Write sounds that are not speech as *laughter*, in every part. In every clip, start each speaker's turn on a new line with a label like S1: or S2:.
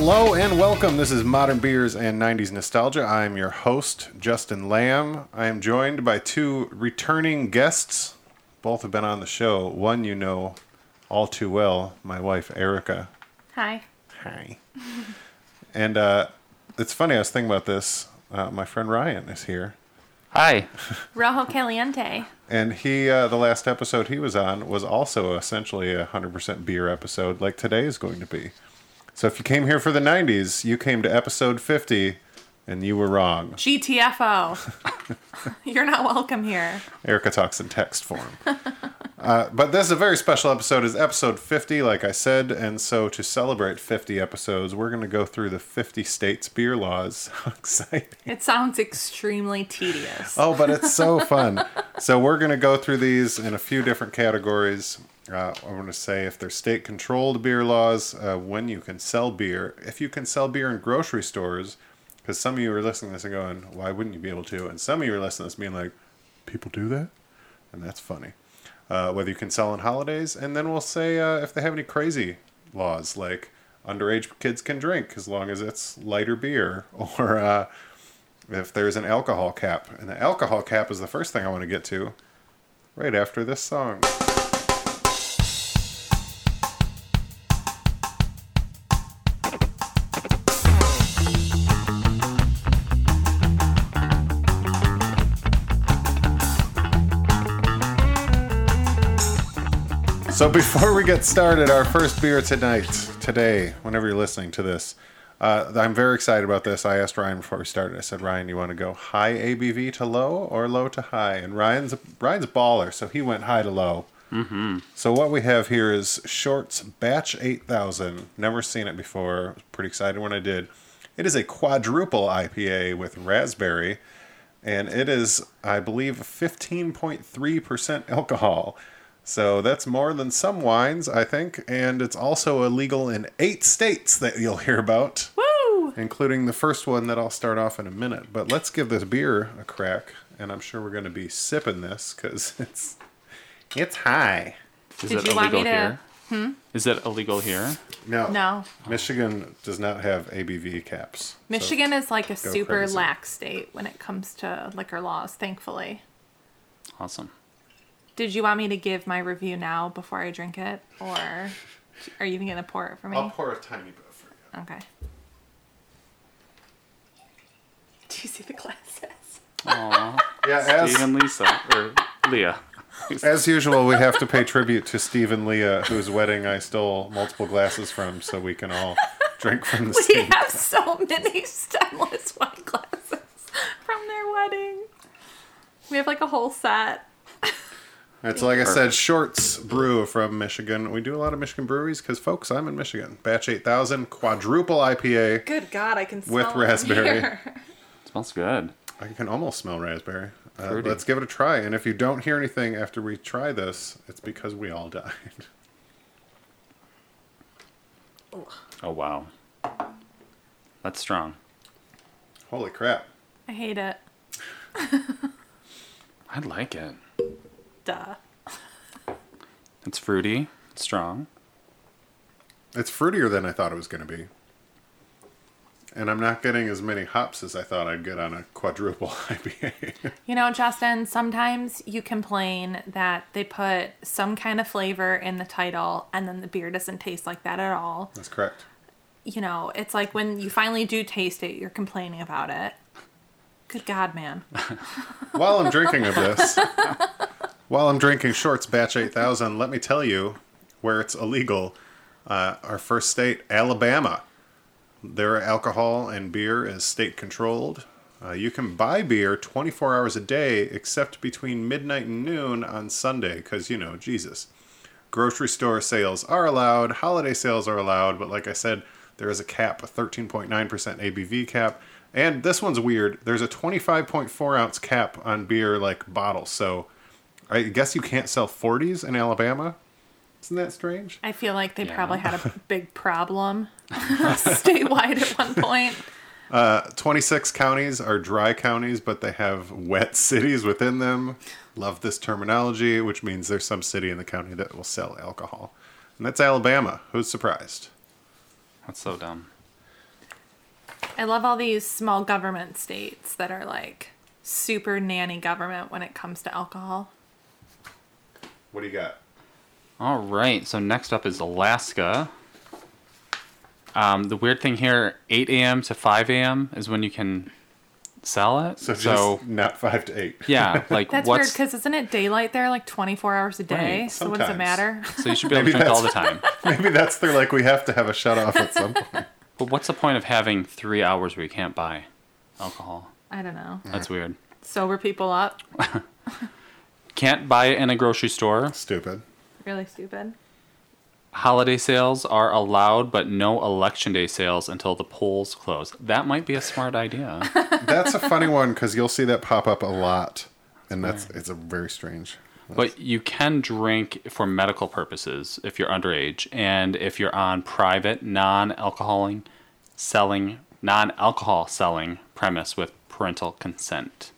S1: Hello and welcome. This is Modern Beers and 90s Nostalgia. I'm your host, Justin Lamb. I am joined by two returning guests. Both have been on the show. One you know all too well, my wife, Erica.
S2: Hi.
S1: Hi. *laughs* and uh, it's funny, I was thinking about this. Uh, my friend Ryan is here.
S3: Hi. *laughs*
S2: Rojo Caliente.
S1: And he, uh, the last episode he was on was also essentially a 100% beer episode, like today is going to be. So if you came here for the 90s, you came to episode 50 and you were wrong.
S2: GTFO. *laughs* You're not welcome here.
S1: Erica talks in text form. *laughs* uh, but this is a very special episode. Is episode 50, like I said, and so to celebrate 50 episodes, we're going to go through the 50 states beer laws. *laughs* How exciting!
S2: It sounds extremely tedious.
S1: Oh, but it's so fun. so we're going to go through these in a few different categories. Uh, I want to say if they're state controlled beer laws, uh, when you can sell beer, if you can sell beer in grocery stores, because some of you are listening to this and going, why wouldn't you be able to? And some of you are listening to this being like, people do that? And that's funny. Uh, whether you can sell on holidays, and then we'll say uh, if they have any crazy laws, like underage kids can drink as long as it's lighter beer, *laughs* or uh, if there's an alcohol cap. And the alcohol cap is the first thing I want to get to right after this song. So before we get started, our first beer tonight, today, whenever you're listening to this, uh, I'm very excited about this. I asked Ryan before we started. I said, Ryan, you want to go high ABV to low or low to high? And Ryan's Ryan's a baller, so he went high to low. Mm-hmm. So what we have here is Shorts Batch 8000. Never seen it before. Was pretty excited when I did. It is a quadruple IPA with raspberry, and it is, I believe, 15.3% alcohol. So that's more than some wines, I think, and it's also illegal in eight states that you'll hear about,
S2: Woo!
S1: including the first one that I'll start off in a minute. But let's give this beer a crack, and I'm sure we're going to be sipping this because *laughs* it's it's high.
S3: Is
S2: Did
S3: it
S2: you want
S3: illegal
S2: me to-
S3: here? Hmm? Is it illegal here?
S1: No,
S2: No.
S1: Michigan does not have ABV caps. so-
S2: Michigan is like a super
S1: crazy.
S2: lax state when it comes to liquor laws, thankfully.
S3: Awesome.
S2: Did you want me to give my review now before I drink it? Or are you even going to pour it for me?
S1: I'll pour a tiny bit for you.
S2: Okay. *laughs* Do you see the glasses?
S3: Aw.
S1: Yeah, as,
S3: Steve and Lisa or Leah.
S1: as usual, we have to pay tribute to Steve and Leah, whose wedding I stole multiple glasses from, so we can all drink from the *laughs*
S2: We
S1: same.
S2: have so many stemless wine glasses *laughs* from their wedding. We have like a whole set.
S1: It's like I said, Shorts Brew from Michigan. We do a lot of Michigan breweries because, folks, I'm in Michigan. Batch 8000 quadruple IPA.
S2: Good God, I can smell
S1: With
S2: it from
S1: raspberry.
S2: here. *laughs*
S3: smells good.
S1: I can almost smell raspberry. Uh,
S3: Fruity.
S1: let's give it a try. And if you don't hear anything after we try this, it's because we all *laughs* died.
S3: Oh wow. That's strong.
S1: Holy crap.
S2: I hate it. *laughs*
S3: I like it.
S2: Duh.
S3: It's fruity. It's strong.
S1: It's fruitier than I thought it was going to be. And I'm not getting as many hops as I thought I'd get on a quadruple *laughs* IPA.
S2: You know, Justin, sometimes you complain that they put some kind of flavor in the title and then the beer doesn't taste like that at all.
S1: That's correct.
S2: You know, it's like when you finally do taste it, you're complaining about it. Good God, man. *laughs*
S1: While I'm drinking of this, *laughs* while I'm drinking Shorts Batch 8000, let me tell you where it's illegal. Uh, our first state, Alabama. Their alcohol and beer is state controlled. Uh, you can buy beer 24 hours a day except between midnight and noon on Sunday because, you know, Jesus. Grocery store sales are allowed, holiday sales are allowed, but like I said, there is a cap, a 13.9% ABV cap. And this one's weird. There's a 25.4 ounce cap on beer like bottles. So I guess you can't sell 40s in Alabama. Isn't that strange?
S2: I feel like they
S3: Yeah.
S2: probably had a *laughs* big problem *laughs* statewide at one point.
S1: Uh, 26 counties are dry counties, but they have wet *laughs* cities within them. Love this terminology, which means there's some city in the county that will sell alcohol. And that's Alabama. Who's surprised?
S3: That's so dumb.
S2: I love all these small government states that are like super nanny government when it comes to alcohol.
S1: What do you got?
S3: All right. So next up is Alaska. Um, the weird thing here, 8 a.m. to 5 a.m. is when you can sell it.
S1: So just
S3: So,
S1: not five to eight.
S3: yeah, *laughs* like
S2: That's weird because isn't it daylight there like 24 hours a day?
S3: Right,
S2: so what does it matter?
S3: so you should be able to
S1: Maybe
S3: drink all the time. *laughs*
S1: Maybe that's their like we have to have a shut off at some point. *laughs*
S3: But what's the point of having three hours where you can't buy alcohol?
S2: I don't know.
S3: That's weird.
S2: Sober people up.
S3: Can't buy it in a grocery store.
S1: Stupid.
S2: Really stupid.
S3: Holiday sales are allowed, but no election day sales until the polls close. That might be a smart idea. *laughs*
S1: That's a funny one because you'll see that pop up a lot, and that's it's a very strange.
S3: But you can drink for medical purposes if you're underage, and if you're on private, non-alcoholic selling, non-alcohol selling premise with parental consent.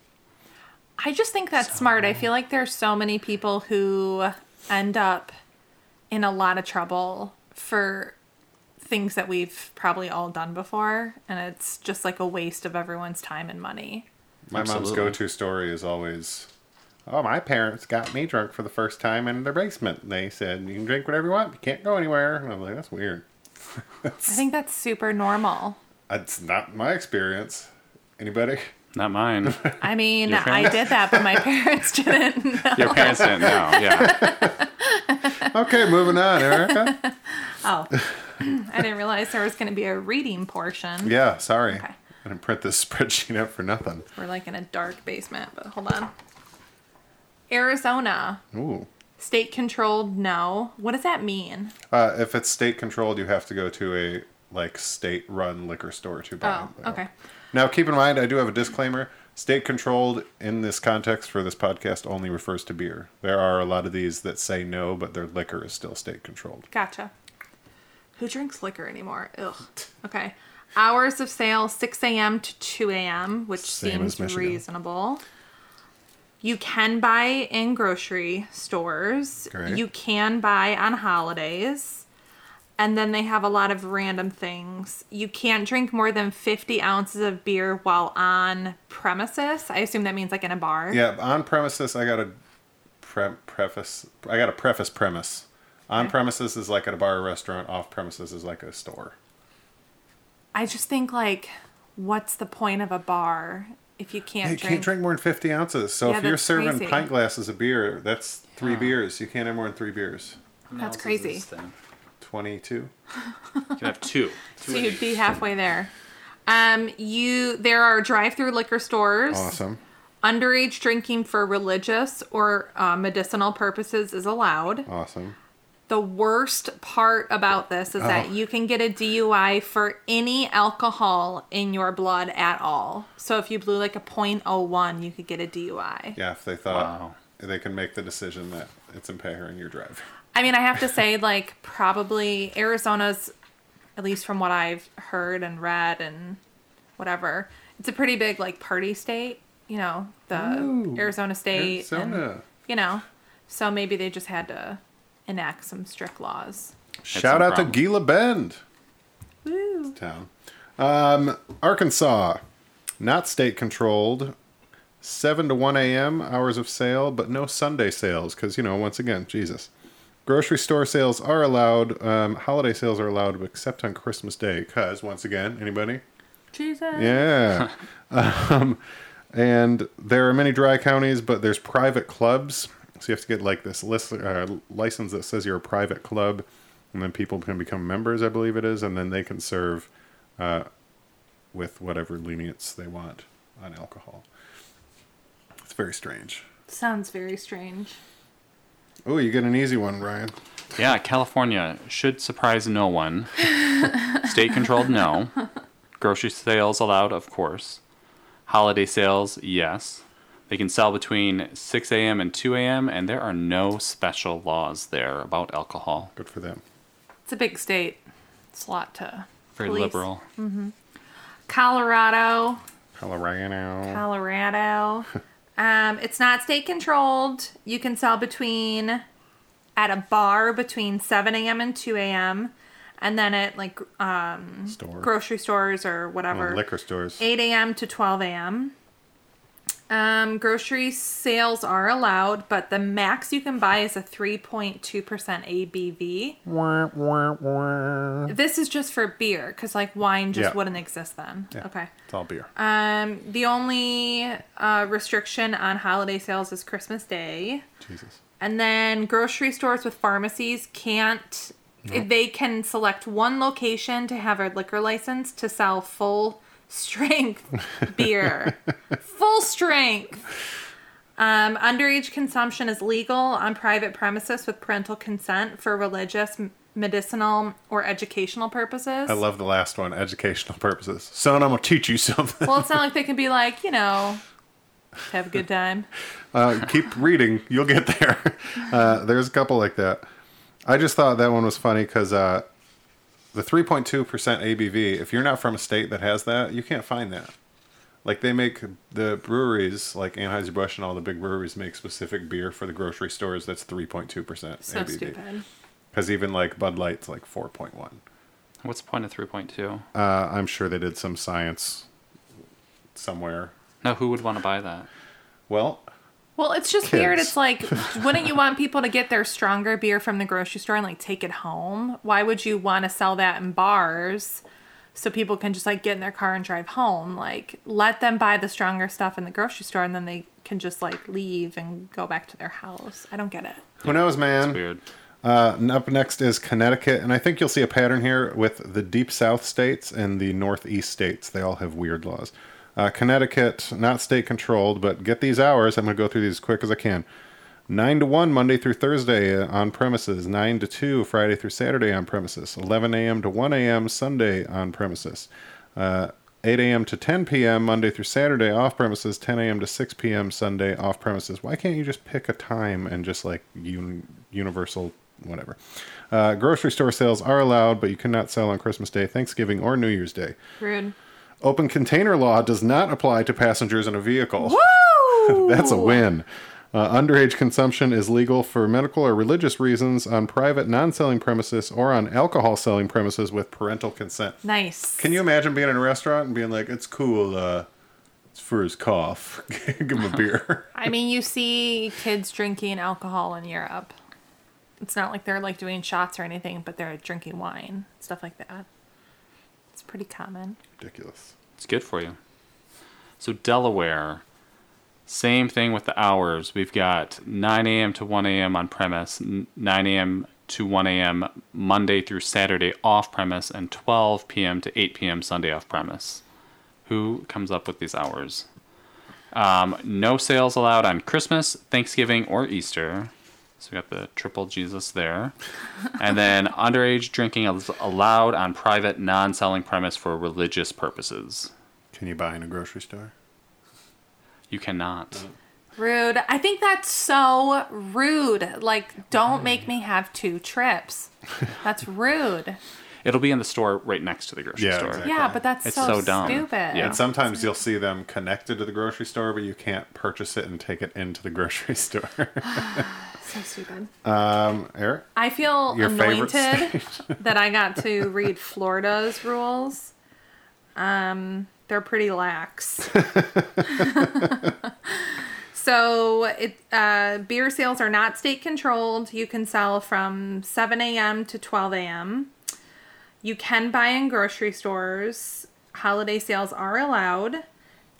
S2: I just think that's smart. I feel like there's so many people who end up in a lot of trouble for things that we've probably all done before, and it's just like a waste of everyone's time and money.
S1: My mom's go-to story is always, "Oh, my parents got me drunk for the first time in their basement. They said you can drink whatever you want, you can't go anywhere." And I'm like, "That's weird."
S2: I think that's super normal.
S1: That's not my experience. Anybody?
S3: Not mine. *laughs*
S2: I mean, I did that, but my *laughs* parents didn't. *laughs* Know.
S3: Your parents didn't know. Yeah.
S1: Okay, moving on, Erica.
S2: Oh, I didn't realize there was going to be a reading portion.
S1: Yeah, sorry.
S2: Okay.
S1: I didn't print this spreadsheet out for nothing.
S2: We're like in a dark basement, but hold on. Arizona,
S1: Ooh.
S2: state controlled, no. What does that mean?
S1: Uh, if it's state controlled, you have to go to a like state run liquor store to buy.
S2: Oh,
S1: it.
S2: okay.
S1: Now, keep in mind, I do have a disclaimer. State controlled in this context for this podcast only refers to beer. There are a lot of these that say no, but their liquor is still state controlled.
S2: Gotcha. Who drinks liquor anymore? Ugh. Okay. Hours of sale 6 a.m. to 2 a.m., which
S1: Same
S2: seems reasonable. You can buy in grocery stores.
S1: Great.
S2: You can buy on holidays. And then they have a lot of random things. You can't drink more than 50 ounces of beer while on premises. I assume that means like in a bar.
S1: Yeah, on premises, I got a pre- preface. I got a preface premise. On
S2: Okay.
S1: premises is like at a bar or restaurant. Off premises is like a store.
S2: I just think like, what's the point of a bar if you can't
S1: you
S2: drink?
S1: can't drink more than 50 ounces. So
S2: Yeah,
S1: if you're serving
S2: crazy.
S1: pint glasses of beer, that's three beers. You can't have more than three beers.
S2: That's crazy.
S1: 22.
S3: You can have two. *laughs*
S2: So you'd be halfway there. Um, you there are drive-through liquor stores.
S1: Awesome.
S2: Underage drinking for religious or uh, medicinal purposes is allowed.
S1: Awesome.
S2: The worst part about this is that
S1: Oh.
S2: you can get a DUI for any alcohol in your blood at all. So if you blew like a .01, you could get a DUI.
S1: Yeah, if they thought
S3: Wow.
S1: they can make the decision that it's impairing your drive.
S2: I mean, I have to say, like, probably Arizona's, at least from what I've heard and read and whatever, it's a pretty big, like, party state, you know, the
S1: Ooh,
S2: Arizona State. and, you know, so maybe they just had to enact some strict laws.
S1: Shout
S3: no
S1: out to. Gila Bend
S2: Woo.
S1: town. Um, Arkansas, not state controlled. 7 to 1 a.m. hours of sale, but no Sunday sales because, you know, once again, Jesus. Grocery store sales are allowed. Um, holiday sales are allowed, except on Christmas Day because, once again, anybody?
S2: Jesus.
S1: Yeah. *laughs* um, and there are many dry counties, but there's private clubs. So you have to get like this list, uh, license that says you're a private club, and then people can become members, I believe it is, and then they can serve uh, with whatever lenience they want on alcohol. It's very strange.
S2: Sounds very strange.
S1: Oh, you get an easy one, Ryan.
S3: Yeah, California should surprise no one. *laughs* State controlled, no. Grocery sales allowed, of course. Holiday sales, yes. They can sell between 6 a.m. and 2 a.m., and there are no special laws there about alcohol.
S1: Good for them.
S2: It's a big state. It's a lot to.
S3: Very
S2: police.
S3: liberal. Mm-hmm.
S2: Colorado.
S1: Colorado.
S2: Colorado. *laughs* um, it's not state controlled. You can sell between at a bar between 7 a.m. and 2 a.m. and then at like um,
S1: Store.
S2: grocery stores or whatever,
S1: Oh, liquor stores.
S2: 8 a.m. to 12 a.m. Um, grocery sales are allowed, but the max you can buy is a 3.2% ABV. This is just for beer, because like wine just
S1: Yeah.
S2: wouldn't exist then.
S1: Yeah.
S2: Okay.
S1: It's all beer.
S2: Um, the only uh, restriction on holiday sales is Christmas Day.
S1: Jesus.
S2: And then grocery stores with pharmacies can't. They can select one location to have a liquor license to sell full strength *laughs* beer. full strength. Um, underage consumption is legal on private premises with parental consent for religious, medicinal, or educational purposes.
S1: I love the last one, educational purposes. Son, I'm gonna teach you something.
S2: well, it's not like they can be *laughs* like, you know, have a good time.
S1: Uh, keep reading, you'll get there. *laughs* Uh, there's a couple like that. I just thought that one was funny because uh, the 3.2% ABV. If you're not from a state that has that, you can't find that. Like they make the breweries, like Anheuser Busch and all the big breweries, make specific beer for the grocery stores. That's 3.2%
S2: So
S1: ABV.
S2: stupid.
S1: Because even like Bud Light's like 4.1.
S3: What's the point of 3.2?
S1: Uh, I'm sure they did some science somewhere.
S3: Now, who would want to buy that?
S1: Well,
S2: Well, it's just
S1: Kids.
S2: weird. It's like, wouldn't you want people to get their stronger beer from the grocery store and like take it home? Why would you want to sell that in bars so people can just like get in their car and drive home? Like, let them buy the stronger stuff in the grocery store and then they can just like leave and go back to their house. I don't get it.
S1: who knows, man?
S3: Weird.
S1: Uh, up next is Connecticut, and I think you'll see a pattern here with the deep south states and the northeast states. They all have weird laws. Uh, Connecticut, not state controlled, but get these hours. I'm going to go through these as quick as I can. 9 to 1 Monday through Thursday uh, on premises. 9 to 2 Friday through Saturday on premises. 11 a.m. to 1 a.m. Sunday on premises. Uh, 8 a.m. to 10 p.m. Monday through Saturday off premises. 10 a.m. to 6 p.m. Sunday off premises. Why can't you just pick a time and just like un- universal whatever? Uh, grocery store sales are allowed, but you cannot sell on Christmas Day, Thanksgiving, or New Year's Day.
S2: Rude.
S1: Open container law does not apply to passengers in a vehicle. *laughs*
S2: Woo!
S1: That's a win. Uh, underage consumption is legal for medical or religious reasons on private non selling premises or on alcohol selling premises with parental consent.
S2: Nice.
S1: Can you imagine being in a restaurant and being like, it's cool, uh, it's for his cough. *laughs* Give him a beer. *laughs*
S2: I mean, you see kids drinking alcohol in Europe. It's not like they're like doing shots or anything, but they're drinking wine, stuff like that. It's pretty common.
S1: Ridiculous.
S3: It's good for you. So Delaware, same thing with the hours. We've got 9 a.m. to 1 a.m. on premise, 9 a.m. to 1 a.m. Monday through Saturday off premise, and 12 p.m. to 8 p.m. Sunday off premise. Who comes up with these hours? Um, no sales allowed on Christmas, Thanksgiving, or Easter. So we got the triple Jesus there. And then *laughs* underage drinking is allowed on private, non selling premise for religious purposes.
S1: Can you buy in a grocery store?
S3: You cannot.
S2: Rude. I think that's so rude. Like, don't make me have two trips. That's rude.
S3: It'll be in the store right next to the grocery
S1: Yeah,
S3: store.
S1: exactly.
S2: Yeah, but that's
S3: It's
S2: so,
S3: so dumb.
S2: stupid.
S3: Yeah.
S1: And sometimes you'll see them connected to the grocery store, but you can't purchase it and take it into the *laughs* grocery store. *laughs*
S2: So stupid.
S1: um, Eric?
S2: I feel anointed *laughs* that I got to read Florida's rules. Um, they're pretty lax. *laughs* so it uh, beer sales are not state controlled. You can sell from 7 a.m. to 12 a.m. You can buy in grocery stores. Holiday sales are allowed.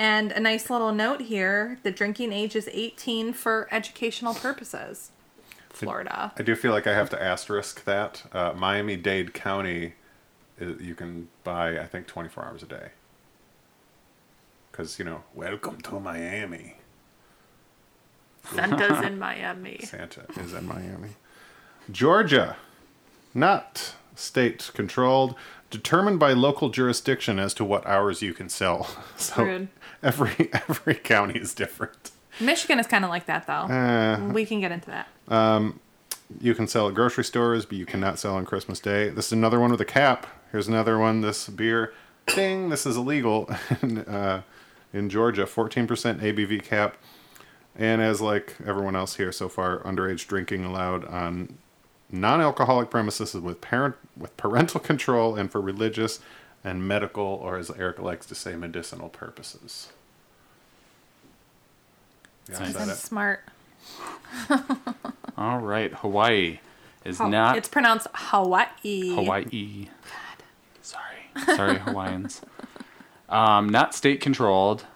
S2: And a nice little note here the drinking age is 18 for educational purposes. Florida.
S1: I do feel like I have to asterisk that. Uh, Miami Dade County, uh, you can buy, I think, 24 hours a day. Because, you know, welcome to Miami.
S2: Santa's *laughs* in Miami.
S1: Santa is in *laughs* Miami. Georgia, not state controlled, determined by local jurisdiction as to what hours you can sell. *laughs* So
S2: Rude.
S1: every every county is different.
S2: Michigan is kind of like that, though.
S1: Uh,
S2: we can get into that.
S1: you can sell at grocery stores, but you cannot sell on Christmas Day. This is another one with a cap. Here's another one. This beer, ding, this is illegal *laughs* in, uh, in Georgia. 14% ABV cap. And as like everyone else here so far, underage drinking allowed on non-alcoholic premises with parent with parental *laughs* control and for religious and medical, or as Eric likes to say, medicinal purposes. Yeah, I
S3: Nice.
S1: said
S2: I'm
S1: it.
S2: smart.
S3: All right, Hawaii is
S2: Ho-
S3: not
S2: It's pronounced Hawaii.
S3: Hawaii. God. Sorry, sorry, Hawaiians. *laughs* Um, not state controlled.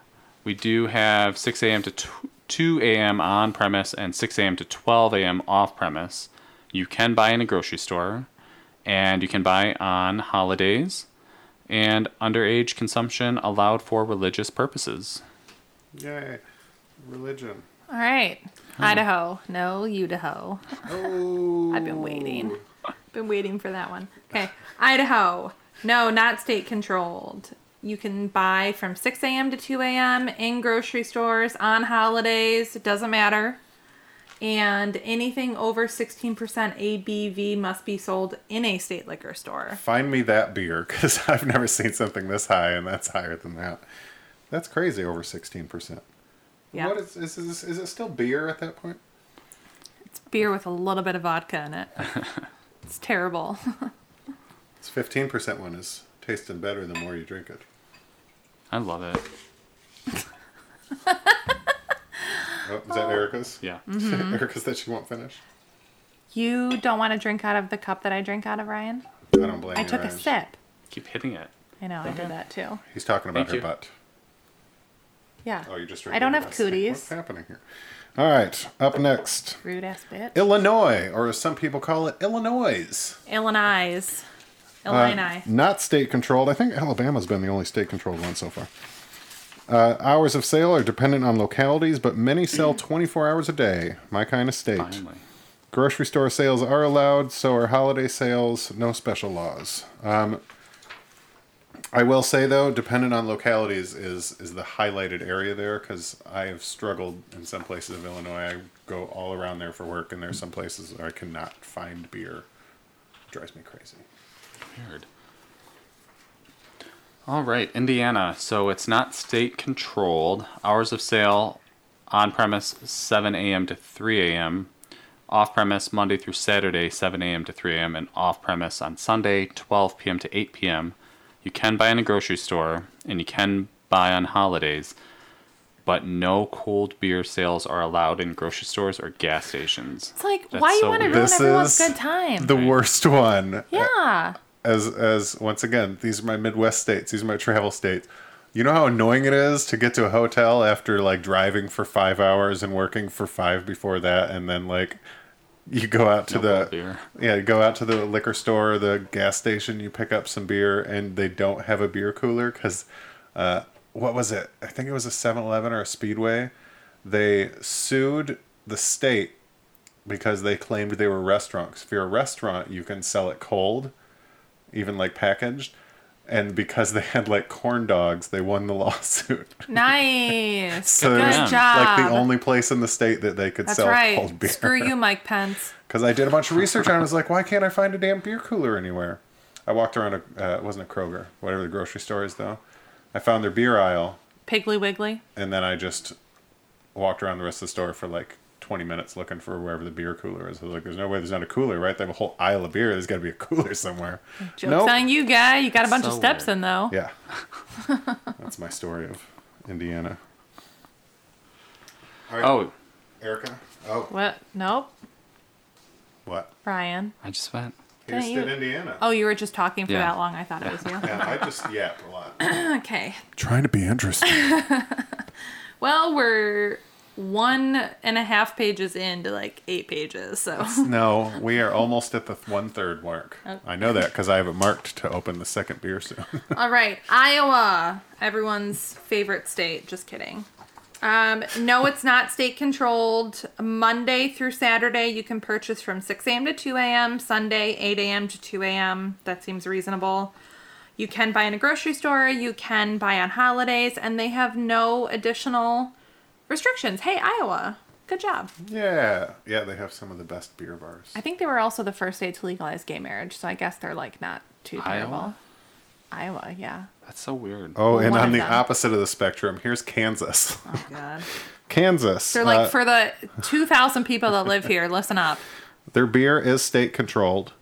S3: We do have 6 a.m. to tw 2 a.m. on premise and 6 a.m. to 12 a.m. off premise. You can buy in a grocery store, and you can buy on holidays. And underage consumption allowed for religious purposes.
S1: Yay, religion.
S2: All right. Idaho. No, Idaho.
S1: Oh,
S2: I've been waiting. *laughs* Been waiting for that one. Okay. Idaho. No, not state controlled. You can buy from 6 a.m. to 2 a.m. in grocery stores on holidays. It doesn't matter. And anything over 16% ABV must be sold in a state liquor store.
S1: Find me that beer because *laughs* I've never seen something this high, and that's higher than that. That's crazy, over sixteen percent.
S2: Yeah.
S1: What is is, is is it still beer at that point?
S2: It's beer with a little bit of vodka in it. *laughs* it's terrible.
S1: It's fifteen percent one is tasting better the more you drink it.
S3: I love it.
S1: Oh, is that Erica's?
S3: Yeah. *laughs*
S2: Mm-hmm.
S1: Erica's that she won't finish.
S2: you don't want to drink out of the cup that I drink out of, Ryan?
S1: I don't blame you.
S2: I
S1: you.
S2: took a
S1: Ryan.
S2: sip.
S3: Keep hitting it.
S2: I know, I did that too.
S1: He's talking about
S3: Thank
S1: her
S3: you.
S1: butt.
S2: Yeah.
S1: Oh, you just.
S2: I don't have cooties.
S1: What's happening here? All right, up next,
S2: Rude ass bitch.
S1: Illinois, or as some people call it, Illinois.
S2: Illinois.
S1: Uh,
S2: Illinois.
S1: not state controlled. I think Alabama's been the only state controlled one so far. Uh, hours of sale are dependent on localities, but many sell *clears throat* 24 hours a day. My kind of state.
S3: Finally.
S1: Grocery store sales are allowed, so are holiday sales. No special laws. Um, I will say though, dependent on localities is is the highlighted area there because I have struggled in some places of Illinois. I go all around there for work, and there's some places where I cannot find beer. It drives me crazy.
S3: Weird. All right, Indiana. So it's not state controlled. Hours of sale on premise 7 a.m. to 3 a.m. Off premise Monday through Saturday 7 a.m. to 3 a.m. and off premise on Sunday 12 p.m. to 8 p.m. You can buy in a grocery store and you can buy on holidays, but no cold beer sales are allowed in grocery stores or gas stations.
S2: It's like,
S3: That's
S2: why you
S3: so
S2: want to
S3: weird.
S2: ruin
S1: This
S2: everyone's
S1: is
S2: good time?
S1: The worst one.
S2: yeah.
S1: As as once again, these are my Midwest states. These are my travel states. You know how annoying it is to get to a hotel after like driving for five hours and working for five before that, and then like you go out to
S3: No
S1: the
S3: beer.
S1: yeah, you go out to the liquor store, or the gas station, you pick up some beer, and they don't have a beer cooler because uh, what was it? I think it was a 7-Eleven or a Speedway. They sued the state because they claimed they were restaurants. If you're a restaurant, you can sell it cold, even like packaged. And because they had like corn dogs, they won the lawsuit. *laughs*
S2: Nice.
S1: So
S2: good
S3: them.
S2: job.
S1: like the only place in the state that they could
S2: That's
S1: sell
S2: right.
S1: cold beer.
S2: Screw you, Mike Pence. *laughs*
S1: Because I did a bunch of research and I was like, why can't I find a damn beer cooler anywhere? I walked around a, uh, it wasn't a Kroger, whatever the grocery store is though. I found their beer aisle
S2: Piggly Wiggly.
S1: and then I just walked around the rest of the store for like 20 minutes looking for wherever the beer cooler is. I was like, there's no way there's not a cooler, right? They have a whole aisle of beer. There's got to be a cooler somewhere.
S2: Joke's
S1: Nope.
S2: on you, guy. You got a bunch of steps
S3: weird.
S2: in, though.
S1: Yeah. *laughs* That's my story of Indiana. All right,
S3: Oh,
S1: Erica? Oh,
S2: What? Nope.
S1: what?
S2: Ryan.
S3: I just went.
S2: Didn't
S1: Houston,
S2: you-
S1: Indiana.
S2: Oh, you were just talking for
S3: Yeah.
S2: that long. I thought it was you.
S1: Yeah, I just yapped a lot. *laughs*
S2: okay.
S1: Trying to be interesting. *laughs*
S2: Well, we're one and a half pages into like eight pages, so
S1: No, we are almost at the one third mark. I know that because I have it marked to open the second beer soon. *laughs*
S2: all right. Iowa, everyone's favorite state. Just kidding. Um, no, it's not state controlled. Monday through Saturday, you can purchase from 6 a.m. to 2 a.m. Sunday, 8 a.m. to 2 a.m. That seems reasonable. You can buy in a grocery store. You can buy on holidays, and they have no additional restrictions. Hey, Iowa, good job.
S1: yeah, yeah, they have some of the best beer bars.
S2: I think they were also the first state to legalize gay marriage, so I guess they're like not too terrible.
S3: Iowa?
S2: Iowa, yeah.
S3: That's so weird.
S1: Oh,
S2: Well,
S1: and
S2: one
S1: on
S2: of
S1: the
S2: them.
S1: opposite of the spectrum, here's Kansas.
S2: Oh god. *laughs*
S1: Kansas.
S2: They're like
S1: uh,
S2: for the two thousand people that live here, listen up. *laughs*
S1: Their beer is state controlled.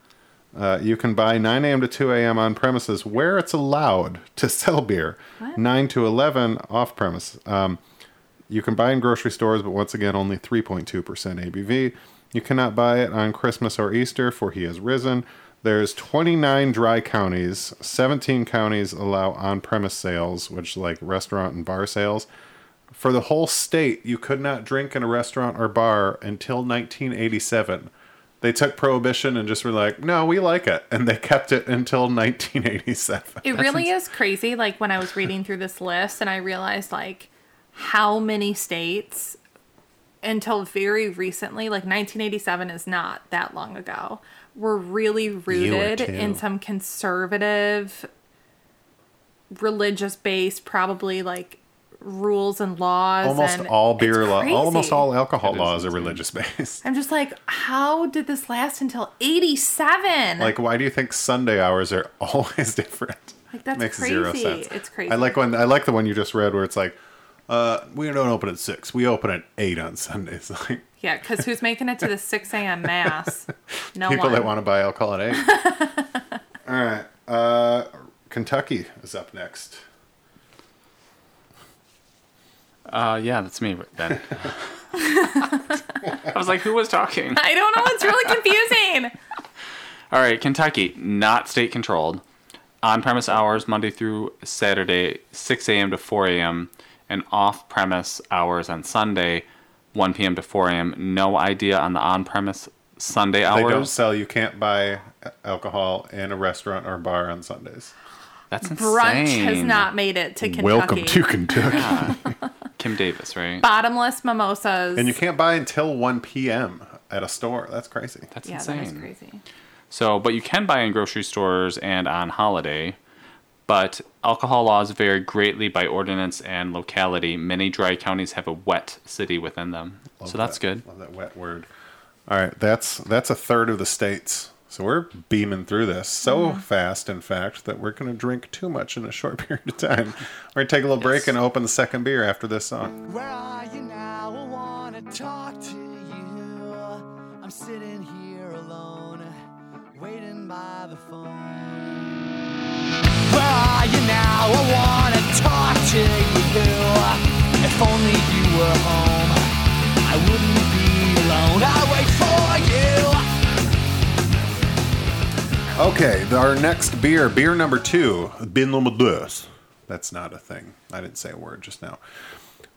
S1: Uh, you can buy 9 a.m. to 2 a.m. on premises where it's allowed to sell beer. 9 to 11 off premise. Um, you can buy in grocery stores, but once again, only 3.2% ABV. You cannot buy it on Christmas or Easter, for he has risen. There's 29 dry counties. 17 counties allow on-premise sales, which like restaurant and bar sales. For the whole state, you could not drink in a restaurant or bar until 1987. They took prohibition and just were like, "No, we like it," and they kept it until 1987.
S2: It really is crazy. Like when I was reading through this list and I realized like how many states until very recently, like 1987 is not that long ago, were really rooted in some conservative, religious based, probably like rules and laws.
S1: Almost
S2: and
S1: all beer
S2: it's
S1: law, almost all alcohol laws are religious based.
S2: I'm just like, how did this last until 87?
S1: Like, why do you think Sunday hours are *laughs* always different?
S2: Like, that's
S1: Makes zero sense.
S2: It's crazy.
S1: I like when I like the one you just read where it's like, uh, we don't open at six. We open at eight on Sundays. *laughs* Like
S2: Yeah, because who's making it to the 6 a.m. mass? *laughs* No
S1: people
S2: one.
S1: that want to buy alcohol at eight. *laughs* All right, uh, Kentucky is up next.
S3: Uh, yeah, that's me then. I was like, who was talking?
S2: I don't know. It's really confusing.
S3: All right, Kentucky, not state controlled. On premise hours Monday through Saturday, 6 a.m. to 4 a.m., and off premise hours on Sunday, 1 p.m. to 4 a.m. No idea on the on premise Sunday hours.
S1: They don't sell. You can't buy alcohol in a restaurant or bar on Sundays.
S3: That's insane.
S2: Brunch has not made it to Kentucky.
S1: Welcome to Kentucky. Yeah.
S3: Kim Davis, right?
S2: Bottomless mimosas.
S1: And you can't buy until 1 p.m. at a store. That's crazy.
S3: That's
S2: Yeah,
S3: insane.
S2: that is crazy.
S3: So, but you can buy in grocery stores and on holiday. But alcohol laws vary greatly by ordinance and locality. Many dry counties have a wet city within them.
S1: Love
S3: so that's
S1: that.
S3: good.
S1: Love that wet word. All right, that's that's a third of the states. So we're beaming through this so
S2: Mm-hmm.
S1: fast, in fact, that we're going to drink too much in a short *laughs* period of time. We're going to take a little break and open the second beer after this song.
S4: Where are you now? I wanna talk to you. I'm sitting here alone, waiting by the phone.
S1: Okay, our next beer, beer number two, Bin deux. That's not a thing. I didn't say a word just now.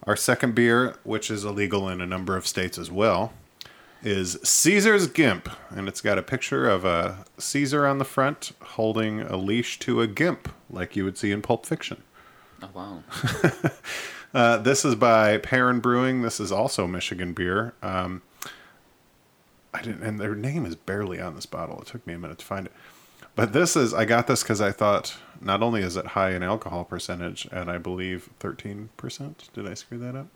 S1: Our second beer, which is illegal in a number of states as well, is Caesar's Gimp. And it's got a picture of a Caesar on the front holding a leash to a gimp, like you would see in Pulp Fiction.
S3: Oh, wow. *laughs*
S1: Uh, this is by Perrin Brewing. This is also Michigan beer. Um, I didn't, and their name is barely on this bottle. It took me a minute to find it. But this is, I got this because I thought not only is it high in alcohol percentage, and I believe 13%. Did I screw that up?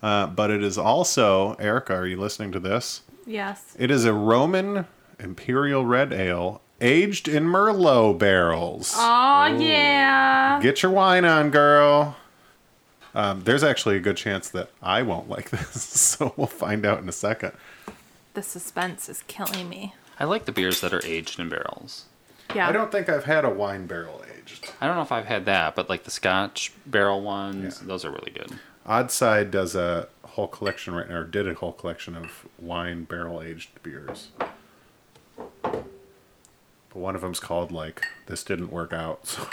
S1: Uh, but it is also, Erica, are you listening to this?
S2: Yes.
S1: It is a Roman Imperial Red Ale aged in Merlot barrels.
S2: Oh, yeah.
S1: Get your wine on, girl. Um, there's actually a good chance that I won't like *laughs* this, so we'll find out in a second.
S2: The suspense is killing me.
S3: I like the beers that are aged in barrels.
S2: Yeah.
S1: I don't think I've had a wine barrel aged.
S3: I don't know if I've had that, but like the Scotch barrel ones,
S1: Yeah.
S3: those are really good.
S1: Oddside does a whole collection right now, or did a whole collection of wine barrel aged beers. But one of them's called like "This Didn't Work Out" *laughs* so,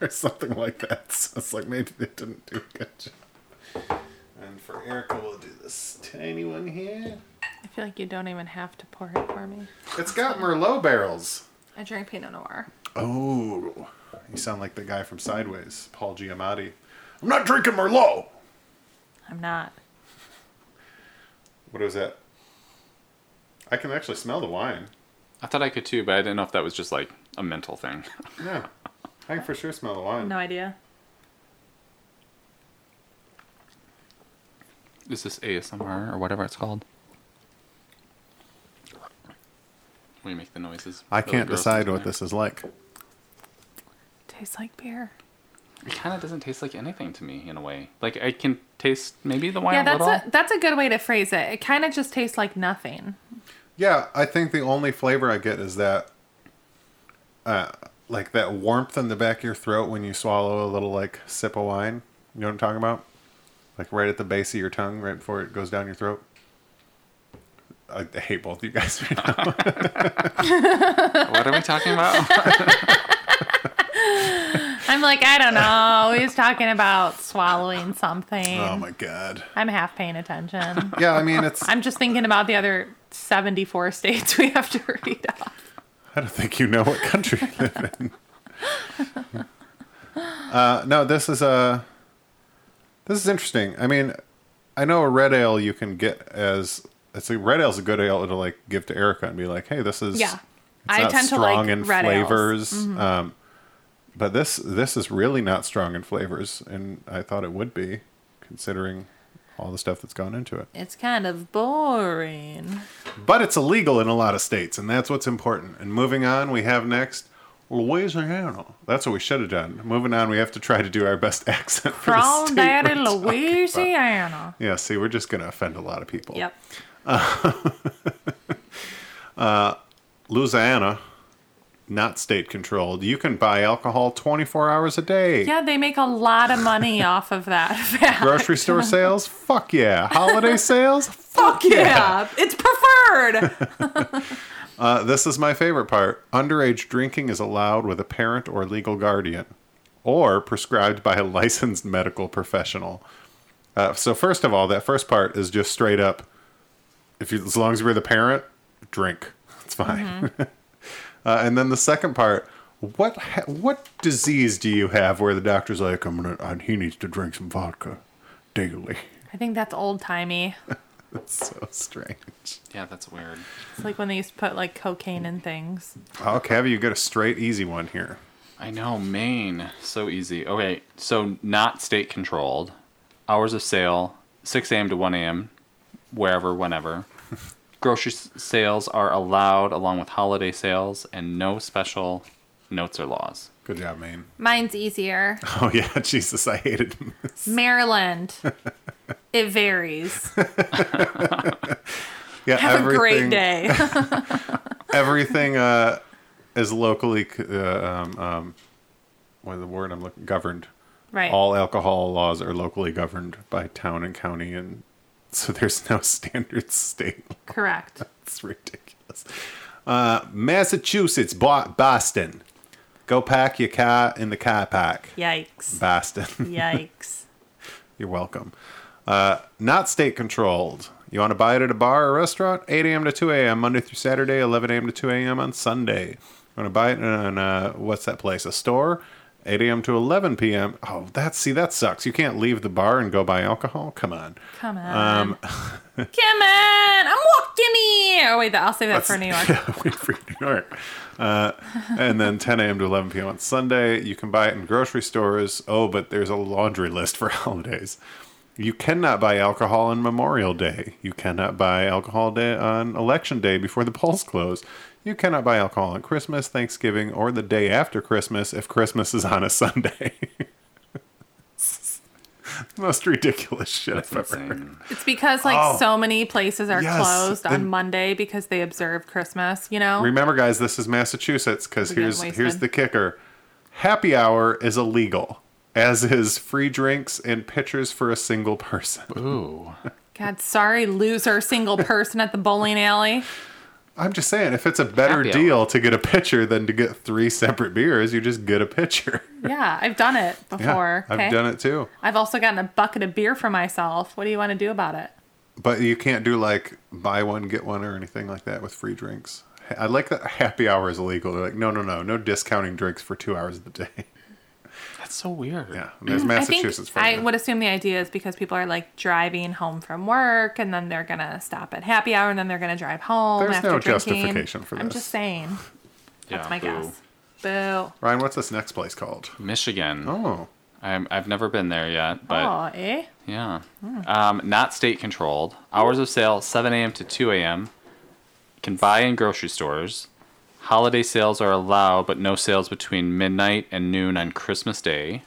S1: or something like that. So it's like maybe they didn't do a good job. And for Erica, we'll do this tiny one here.
S2: I feel like you don't even have to pour it for me.
S1: It's got Merlot barrels.
S2: I drink Pinot Noir.
S1: Oh, you sound like the guy from Sideways, Paul Giamatti. I'm not drinking Merlot.
S2: I'm not.
S1: What is that? I can actually smell the wine.
S3: I thought I could too, but I didn't know if that was just like a mental thing.
S1: Yeah, *laughs* I can for sure smell the wine.
S2: No idea.
S3: Is this ASMR or whatever it's called? We make the noises.
S1: I can't decide what
S3: there.
S1: this is like.
S2: Tastes like beer.
S3: It kind of doesn't taste like anything to me in a way. Like I can taste maybe the wine
S2: Yeah,
S3: a
S2: that's
S3: little.
S2: a that's a good way to phrase it. It kind of just tastes like nothing.
S1: Yeah, I think the only flavor I get is that, uh, like that warmth in the back of your throat when you swallow a little like sip of wine. You know what I'm talking about? Like right at the base of your tongue, right before it goes down your throat. I, I hate both you guys. Right now. *laughs*
S3: What are we talking about? *laughs*
S2: I'm like, I don't know. He's talking about swallowing something.
S1: oh my god.
S2: I'm half paying attention. *laughs*
S1: Yeah, I mean it's.
S2: I'm just thinking about the other 74 states we have to read off.
S1: I don't think you know what country you live in. *laughs* Uh, no, this is a. This is interesting. I mean, I know a red ale you can get as it's a red ale's a good ale to like give to Erica and be like, hey, this is
S2: Yeah.
S1: It's
S2: I tend to
S1: strong
S2: like
S1: in
S2: red ales. Mm-hmm.
S1: flavors. Um, but this this is really not strong in flavors, and I thought it would be, considering all the stuff that's gone into it.
S2: It's kind of boring.
S1: But it's illegal in a lot of states, and that's what's important. And moving on, we have next Louisiana. That's what we should have done. Moving on, we have to try to do our best *laughs* accent for the
S2: From
S1: we're talking about.
S2: Louisiana.
S1: Yeah, see, we're just going to offend a lot of people.
S2: Yep. *laughs*
S1: Uh, Louisiana, not state controlled. You can buy alcohol 24 hours a day.
S2: Yeah, they make a lot of money *laughs* off of that. fact.
S1: Grocery store sales? Fuck yeah. Holiday *laughs* sales? Fuck
S2: yeah, it's preferred. *laughs*
S1: Uh, this is my favorite part. Underage drinking is allowed with a parent or legal guardian, or prescribed by a licensed medical professional. Uh, so first of all, that first part is just straight up. If you, as long as you're the parent, drink. It's fine. Uh, and then the second part, what ha- what disease do you have where the doctor's like, I'm gonna, uh, he needs to drink some vodka daily.
S2: I think that's old timey. *laughs*
S1: That's so strange.
S3: yeah, that's weird.
S2: It's like when they used to put like cocaine in things.
S1: Oh, Cavi, you get a straight easy one here.
S3: I know, Maine. So easy. Okay, so not state controlled. Hours of sale, 6 a.m. to 1 a.m., wherever, whenever. Grocery s- sales are allowed along with holiday sales, and no special notes or laws.
S1: Good job, Maine.
S2: Mine's easier. *laughs*
S1: Oh yeah, *laughs* Jesus, I hated him. *laughs*
S2: Maryland. It varies.
S1: Yeah,
S2: Have a great day.
S1: Everything uh, is locally, uh, um, um, what is the word I'm looking? Governed.
S2: right.
S1: All alcohol laws are locally governed by town and county, and so there's no *laughs* standard state.
S2: Correct.
S1: It's ridiculous. Uh, Massachusetts, Bo- Boston. Go pack your car in the car park.
S2: Yikes.
S1: Boston. *laughs*
S2: Yikes.
S1: You're welcome. Uh, not state controlled. You want to buy it at a bar or restaurant? 8 a.m. to 2 a.m. Monday through Saturday, 11 a.m. to 2 a.m. on Sunday. You want to buy it in uh, what's that place? A store? 8 a.m. to 11 p.m. Oh, that's see that sucks. You can't leave the bar and go buy alcohol. Come on.
S2: Come on.
S1: Um, *laughs*
S2: Come on. I'm walking here. Oh, wait, I'll save that for New *laughs* York.
S1: Yeah, Wait for New York. Uh, and then 10 a.m. to 11 p.m. on Sunday. You can buy it in grocery stores. Oh, but there's a laundry list for *laughs* holidays. You cannot buy alcohol on Memorial Day. You cannot buy alcohol day on Election Day before the polls close. You cannot buy alcohol on Christmas, Thanksgiving, or the day after Christmas if Christmas is on a Sunday. *laughs* Most ridiculous shit
S3: That's
S1: I've ever heard.
S2: It's because like
S1: Oh.
S2: so many places are
S1: Yes,
S2: closed on Monday because they observe Christmas, you know?
S1: Remember, guys, this is Massachusetts because here's here's the kicker: happy hour is illegal, as is free drinks and pitchers for a single person.
S3: Ooh. *laughs*
S2: God, sorry, loser single person at the bowling alley.
S1: I'm just saying, if it's a better
S3: Happy hour.
S1: deal to get a pitcher than to get three separate beers, you just get a pitcher. *laughs*
S2: Yeah, I've done it
S1: Yeah,
S2: before. okay?
S1: I've done it too.
S2: I've also gotten a bucket of beer for myself. What do you want to do about it?
S1: But you can't do like buy one get one or anything like that with free drinks. I like that happy hour is illegal. They're like, no, no, no, no discounting drinks for two hours of the day. *laughs*
S3: That's so weird.
S1: Yeah, and there's *laughs*
S2: I
S1: Massachusetts
S2: think
S1: for
S2: I would assume the idea is because people are like driving home from work and then they're gonna stop at happy hour and then they're gonna drive home.
S1: There's
S2: after
S1: no
S2: drinking.
S1: justification for this.
S2: I'm just saying. *laughs* That's
S3: Yeah,
S2: my
S3: boo.
S2: guess. Boo.
S1: Ryan, what's this next place called?
S3: Michigan.
S1: Oh,
S3: I'm, I've never been there yet, but
S2: oh, eh?
S3: yeah. Um, not state controlled. Hours of sale 7 a.m. to 2 a.m. Can buy in grocery stores. Holiday sales are allowed, but no sales between midnight and noon on Christmas Day.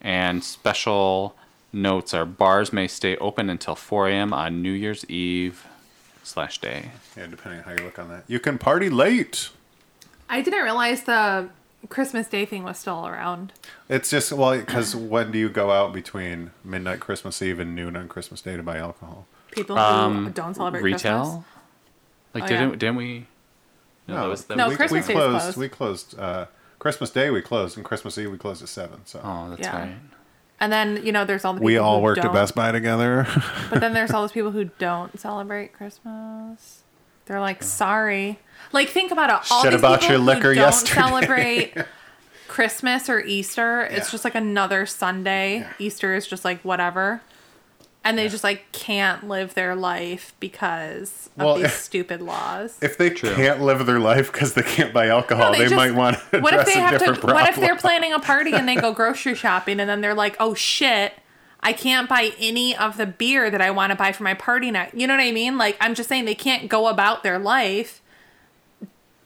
S3: And special notes are bars may stay open until 4 a.m. on New Year's Eve, slash day.
S1: Yeah, depending on how you look on that. You can party late.
S2: I didn't realize the Christmas Day thing was still around.
S1: It's just well, because when do you go out between midnight Christmas Eve and noon on Christmas Day to buy alcohol?
S2: People who
S3: Um,
S2: don't celebrate
S3: Retail.
S2: Christmas.
S3: Like
S2: Oh,
S3: didn't
S2: yeah.
S3: didn't we? No, that was that
S2: No,
S3: was-
S1: we,
S2: Christmas
S1: we
S2: Day's
S1: closed.
S2: closed.
S1: We closed. Uh, Christmas Day we closed, and Christmas Eve we closed at seven. So
S3: Oh, that's
S2: Yeah.
S3: right.
S2: And then you know, there's all the people
S1: we all
S2: who
S1: worked at
S2: don't-
S1: Best Buy together. *laughs*
S2: But then there's all those people who don't celebrate Christmas. They're like, sorry. Like, think about it. All
S1: Shit
S2: these
S1: about
S2: people
S1: your liquor
S2: who don't
S1: yesterday.
S2: celebrate *laughs* Christmas or Easter. It's just like another Sunday. Easter is just like whatever. And they just like can't live their life because of
S1: Well,
S2: these
S1: if-
S2: stupid laws.
S1: if they can't live their life because they can't buy alcohol,
S2: No,
S1: they,
S2: just-
S1: might want to *laughs*
S2: what if they
S1: a
S2: have to?
S1: problem.
S2: What if they're planning a party and they go *laughs* grocery shopping and then they're like, "Oh shit, I can't buy any of the beer that I want to buy for my party night." You know what I mean? Like I'm just saying they can't go about their life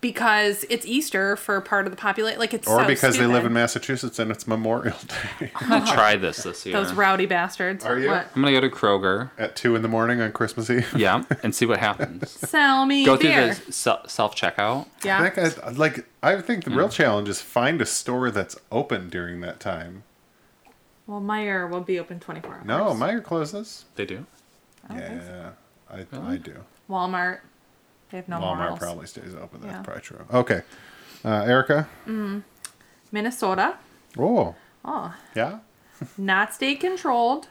S2: because it's Easter for part of the population. Like it's
S1: or
S2: so
S1: because they live in Massachusetts and it's Memorial Day *laughs*
S3: I'm gonna try this this year.
S2: those rowdy bastards.
S1: Are you?
S2: What?
S3: I'm gonna go to Kroger.
S1: at two in the morning on Christmas Eve. *laughs*
S3: Yeah, and see what happens. *laughs*
S2: Sell me
S3: Go
S2: beer.
S3: through the self checkout.
S2: yeah.
S1: I think I, like I think the real mm. challenge is find a store that's open during that time.
S2: well, Meijer will be open 24 hours.
S1: No, Meijer closes.
S3: They do.
S2: don't think
S1: yeah, I, I do.
S2: Walmart. They have no
S1: Walmart
S2: morals.
S1: probably stays open. That's
S2: Yeah.
S1: probably true. Okay, uh, Erica.
S2: Minnesota.
S1: Oh,
S2: Oh,
S1: yeah. *laughs*
S2: not state controlled.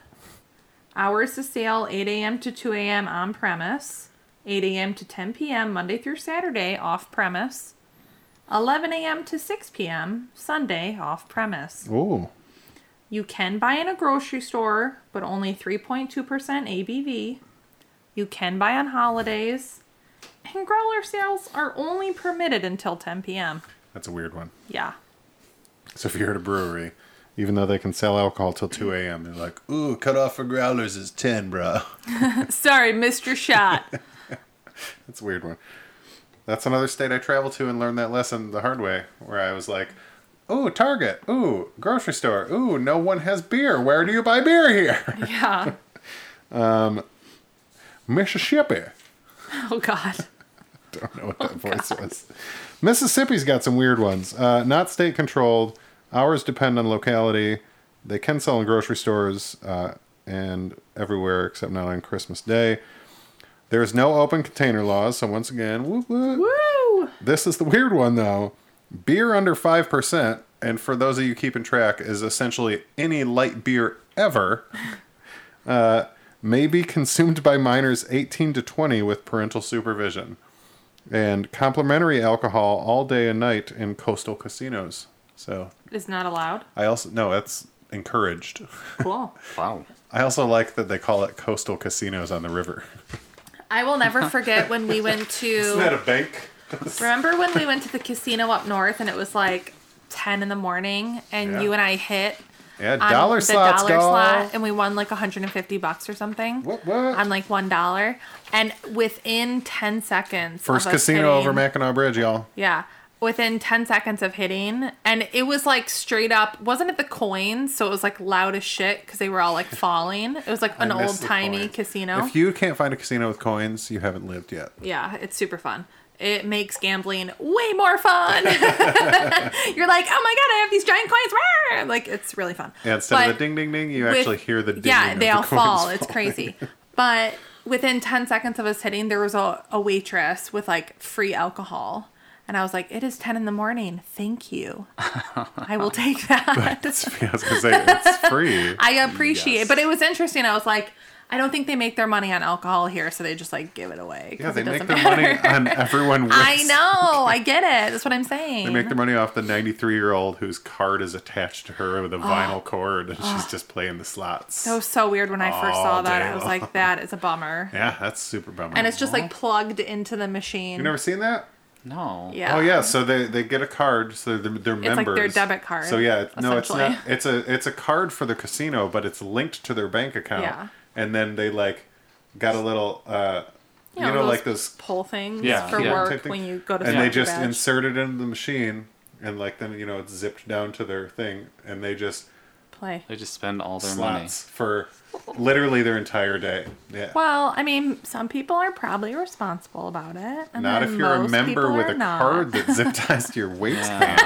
S2: Hours to sale 8 a.m. to 2 a.m. on premise, 8 a.m. to 10 p.m. Monday through Saturday off premise, 11 a.m. to 6 p.m. Sunday off premise.
S1: Oh,
S2: You can buy in a grocery store, but only 3.2% ABV. You can buy on holidays. And growler sales are only permitted until 10 p.m.
S1: that's a weird one.
S2: Yeah.
S1: So if you're at a brewery, even though they can sell alcohol till two a.m., they're like, "Ooh, cut off for growlers is ten, bro." *laughs*
S2: Sorry, Mr. Shot. *laughs*
S1: That's a weird one. That's another state I traveled to and learned that lesson the hard way, where I was like, "Ooh, Target. Ooh, grocery store. Ooh, no one has beer. Where do you buy beer here?"
S2: yeah. *laughs*
S1: Um, Mississippi.
S2: Oh, God.
S1: Don't know what that voice was. Mississippi's got some weird ones. Uh, not state controlled. Hours depend on locality. They can sell in grocery stores uh, and everywhere except not on Christmas Day. There's no open container laws, so once again, whoop.
S2: Woo!
S1: This is the weird one though. Beer under 5%, and for those of you keeping track, is essentially any light beer ever, *laughs* uh, may be consumed by minors 18 to 20 with parental supervision. And complimentary alcohol all day and night in coastal casinos. So
S2: Is not allowed.
S1: I also, no, that's encouraged. *laughs*
S2: Cool.
S3: Wow.
S1: I also like that they call it coastal casinos on the river.
S2: I will never forget when we went to. *laughs*
S1: Isn't that a bank? *laughs*
S2: Remember when we went to the casino up north and it was like 10 in the morning and
S1: Yeah.
S2: you and I hit
S1: Yeah, dollar
S2: the
S1: slots,
S2: dollar
S1: go.
S2: slot and we won like 150 bucks or something
S1: What, what?
S2: on like one dollar and within 10 seconds
S1: First
S2: of us
S1: casino over
S2: hitting-
S1: Mackinac Bridge, y'all.
S2: yeah within 10 seconds of hitting and it was like straight up wasn't it the coins so it was like loud as shit because they were all like falling it was like an
S1: I miss
S2: old
S1: the
S2: timey
S1: coins.
S2: casino
S1: If you can't find a casino with coins, you haven't lived yet.
S2: Yeah, it's super fun. It makes gambling way more fun. *laughs* You're like, oh my god, I have these giant coins. Rawr! Like it's really fun.
S1: Yeah, instead of
S2: But
S1: the ding ding ding, you
S2: with-
S1: actually hear the ding
S2: Yeah, they
S1: of
S2: all fall. It's *laughs* crazy. But within 10 seconds of us hitting, there was a, a waitress with like free alcohol. And I was like, it is 10 in the morning. Thank you. I will take *laughs* that.
S1: Yeah, I was gonna say it's free.
S2: I appreciate
S3: Yes.
S2: it. But it was interesting. I was like, I don't think they make their money on alcohol here, so they just like give it away.
S1: Yeah,
S2: 'cause
S1: they
S2: it
S1: make
S2: doesn't
S1: their money
S2: matter.
S1: on everyone. *laughs*
S2: I know. I *laughs* get it. That's what I'm saying.
S1: They make their money off the 93 year old whose card is attached to her with a vinyl oh. cord, and she's just playing the slots.
S2: That was so weird when I first
S1: All
S2: saw that.
S1: day
S2: I was
S1: long.
S2: like, that is a bummer. *laughs*
S1: yeah, that's super bummer.
S2: And it's just like plugged into the machine.
S1: you never seen that?
S3: No.
S2: yeah.
S1: Oh yeah, so they, they get a card, so they're, they're members.
S2: It's like their debit card,
S1: So yeah, no, it's not. It's a it's a card for the casino, but it's linked to their bank account.
S2: Yeah.
S1: And then they like got a little, uh, you,
S2: You know,
S1: know, like those
S2: pull things
S3: Yeah,
S2: for
S3: yeah.
S2: work
S1: thing.
S2: when you go to
S1: and they just
S2: badge.
S1: insert it into the machine, and like then you know it's zipped down to their thing, and they just
S2: play?
S3: They just spend all their money.
S1: For literally their entire day. Yeah.
S2: Well, I mean, some people are probably responsible about it. And
S1: Not if you're a member with a
S2: not.
S1: card that zip ties to your *laughs* waistband.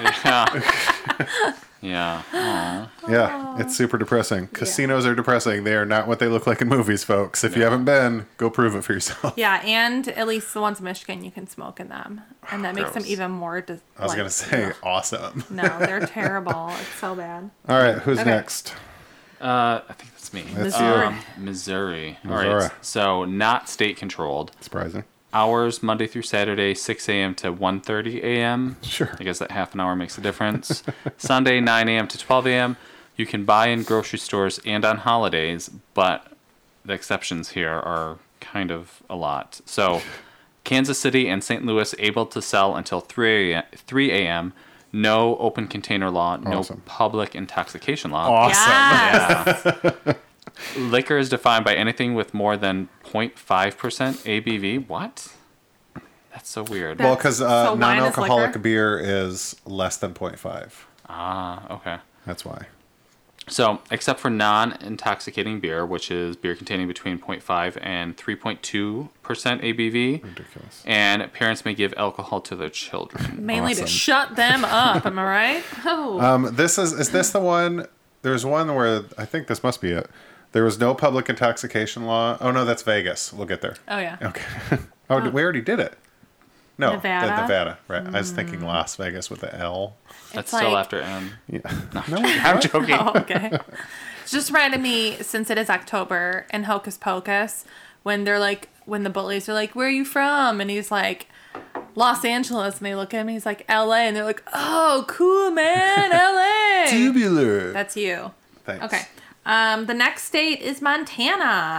S3: Yeah. *laughs* *laughs* yeah. Aw.
S1: Yeah, it's super depressing. Casinos are depressing. They are not what they look like in movies, folks. If you haven't been, go prove it for yourself.
S2: Yeah, and at least the ones in Michigan, you can smoke in them, and that makes them
S3: Gross.
S2: even more. Dis-
S1: I was
S2: like,
S1: gonna say
S2: ugh.
S1: awesome.
S2: No, they're terrible. It's so bad.
S1: All right, who's
S2: Okay.
S1: next?
S3: Uh, I think that's me.
S1: That's
S2: Missouri.
S3: Um, Missouri. All
S1: Missouri.
S3: right. So not state controlled.
S1: Surprising.
S3: Hours Monday through Saturday, 6 a.m. to 1:30 a.m.
S1: Sure.
S3: I guess that half an hour makes a difference. *laughs* Sunday, 9 a.m. to 12 a.m. You can buy in grocery stores and on holidays, but the exceptions here are kind of a lot. So, Kansas City and St. Louis able to sell until 3 a.m. 3 a.m. No open container law, no public intoxication law.
S1: Awesome.
S2: Yes.
S3: Liquor is defined by anything with more than 0.5% ABV. What? That's so weird.
S1: Well, because uh,
S2: So wine is
S1: non-alcoholic
S2: liquor?
S1: beer is less than 0.5.
S3: ah, okay.
S1: That's why.
S3: So, except for non-intoxicating beer, which is beer containing between 0.5 and 3.2% ABV,
S1: Ridiculous.
S3: and parents may give alcohol to their children.
S2: Mainly
S1: Awesome.
S2: to shut them up. Am I right? Oh, *laughs*
S1: Um, this is is this the one? There's one where I think this must be it. There was no public intoxication law. Oh no, that's Vegas. We'll get there.
S2: oh yeah.
S1: Okay. *laughs* oh, did- we already did it. No,
S2: Nevada? Mm.
S1: Nevada. Right. I was thinking Las Vegas with the L.
S3: That's
S2: It's
S3: still
S2: like-
S3: after M.
S1: Yeah. *laughs* No.
S3: I'm joking.
S2: Oh, okay. *laughs* It's just reminded me since it is October and Hocus Pocus when they're like when the bullies are like, "Where are you from?" and he's like, "Los Angeles," and they look at him, he's like, "L.A.," and they're like, "Oh, cool, man, L.A."
S1: Tubular.
S2: That's you.
S1: Thanks.
S2: Okay. Um, the next state is Montana.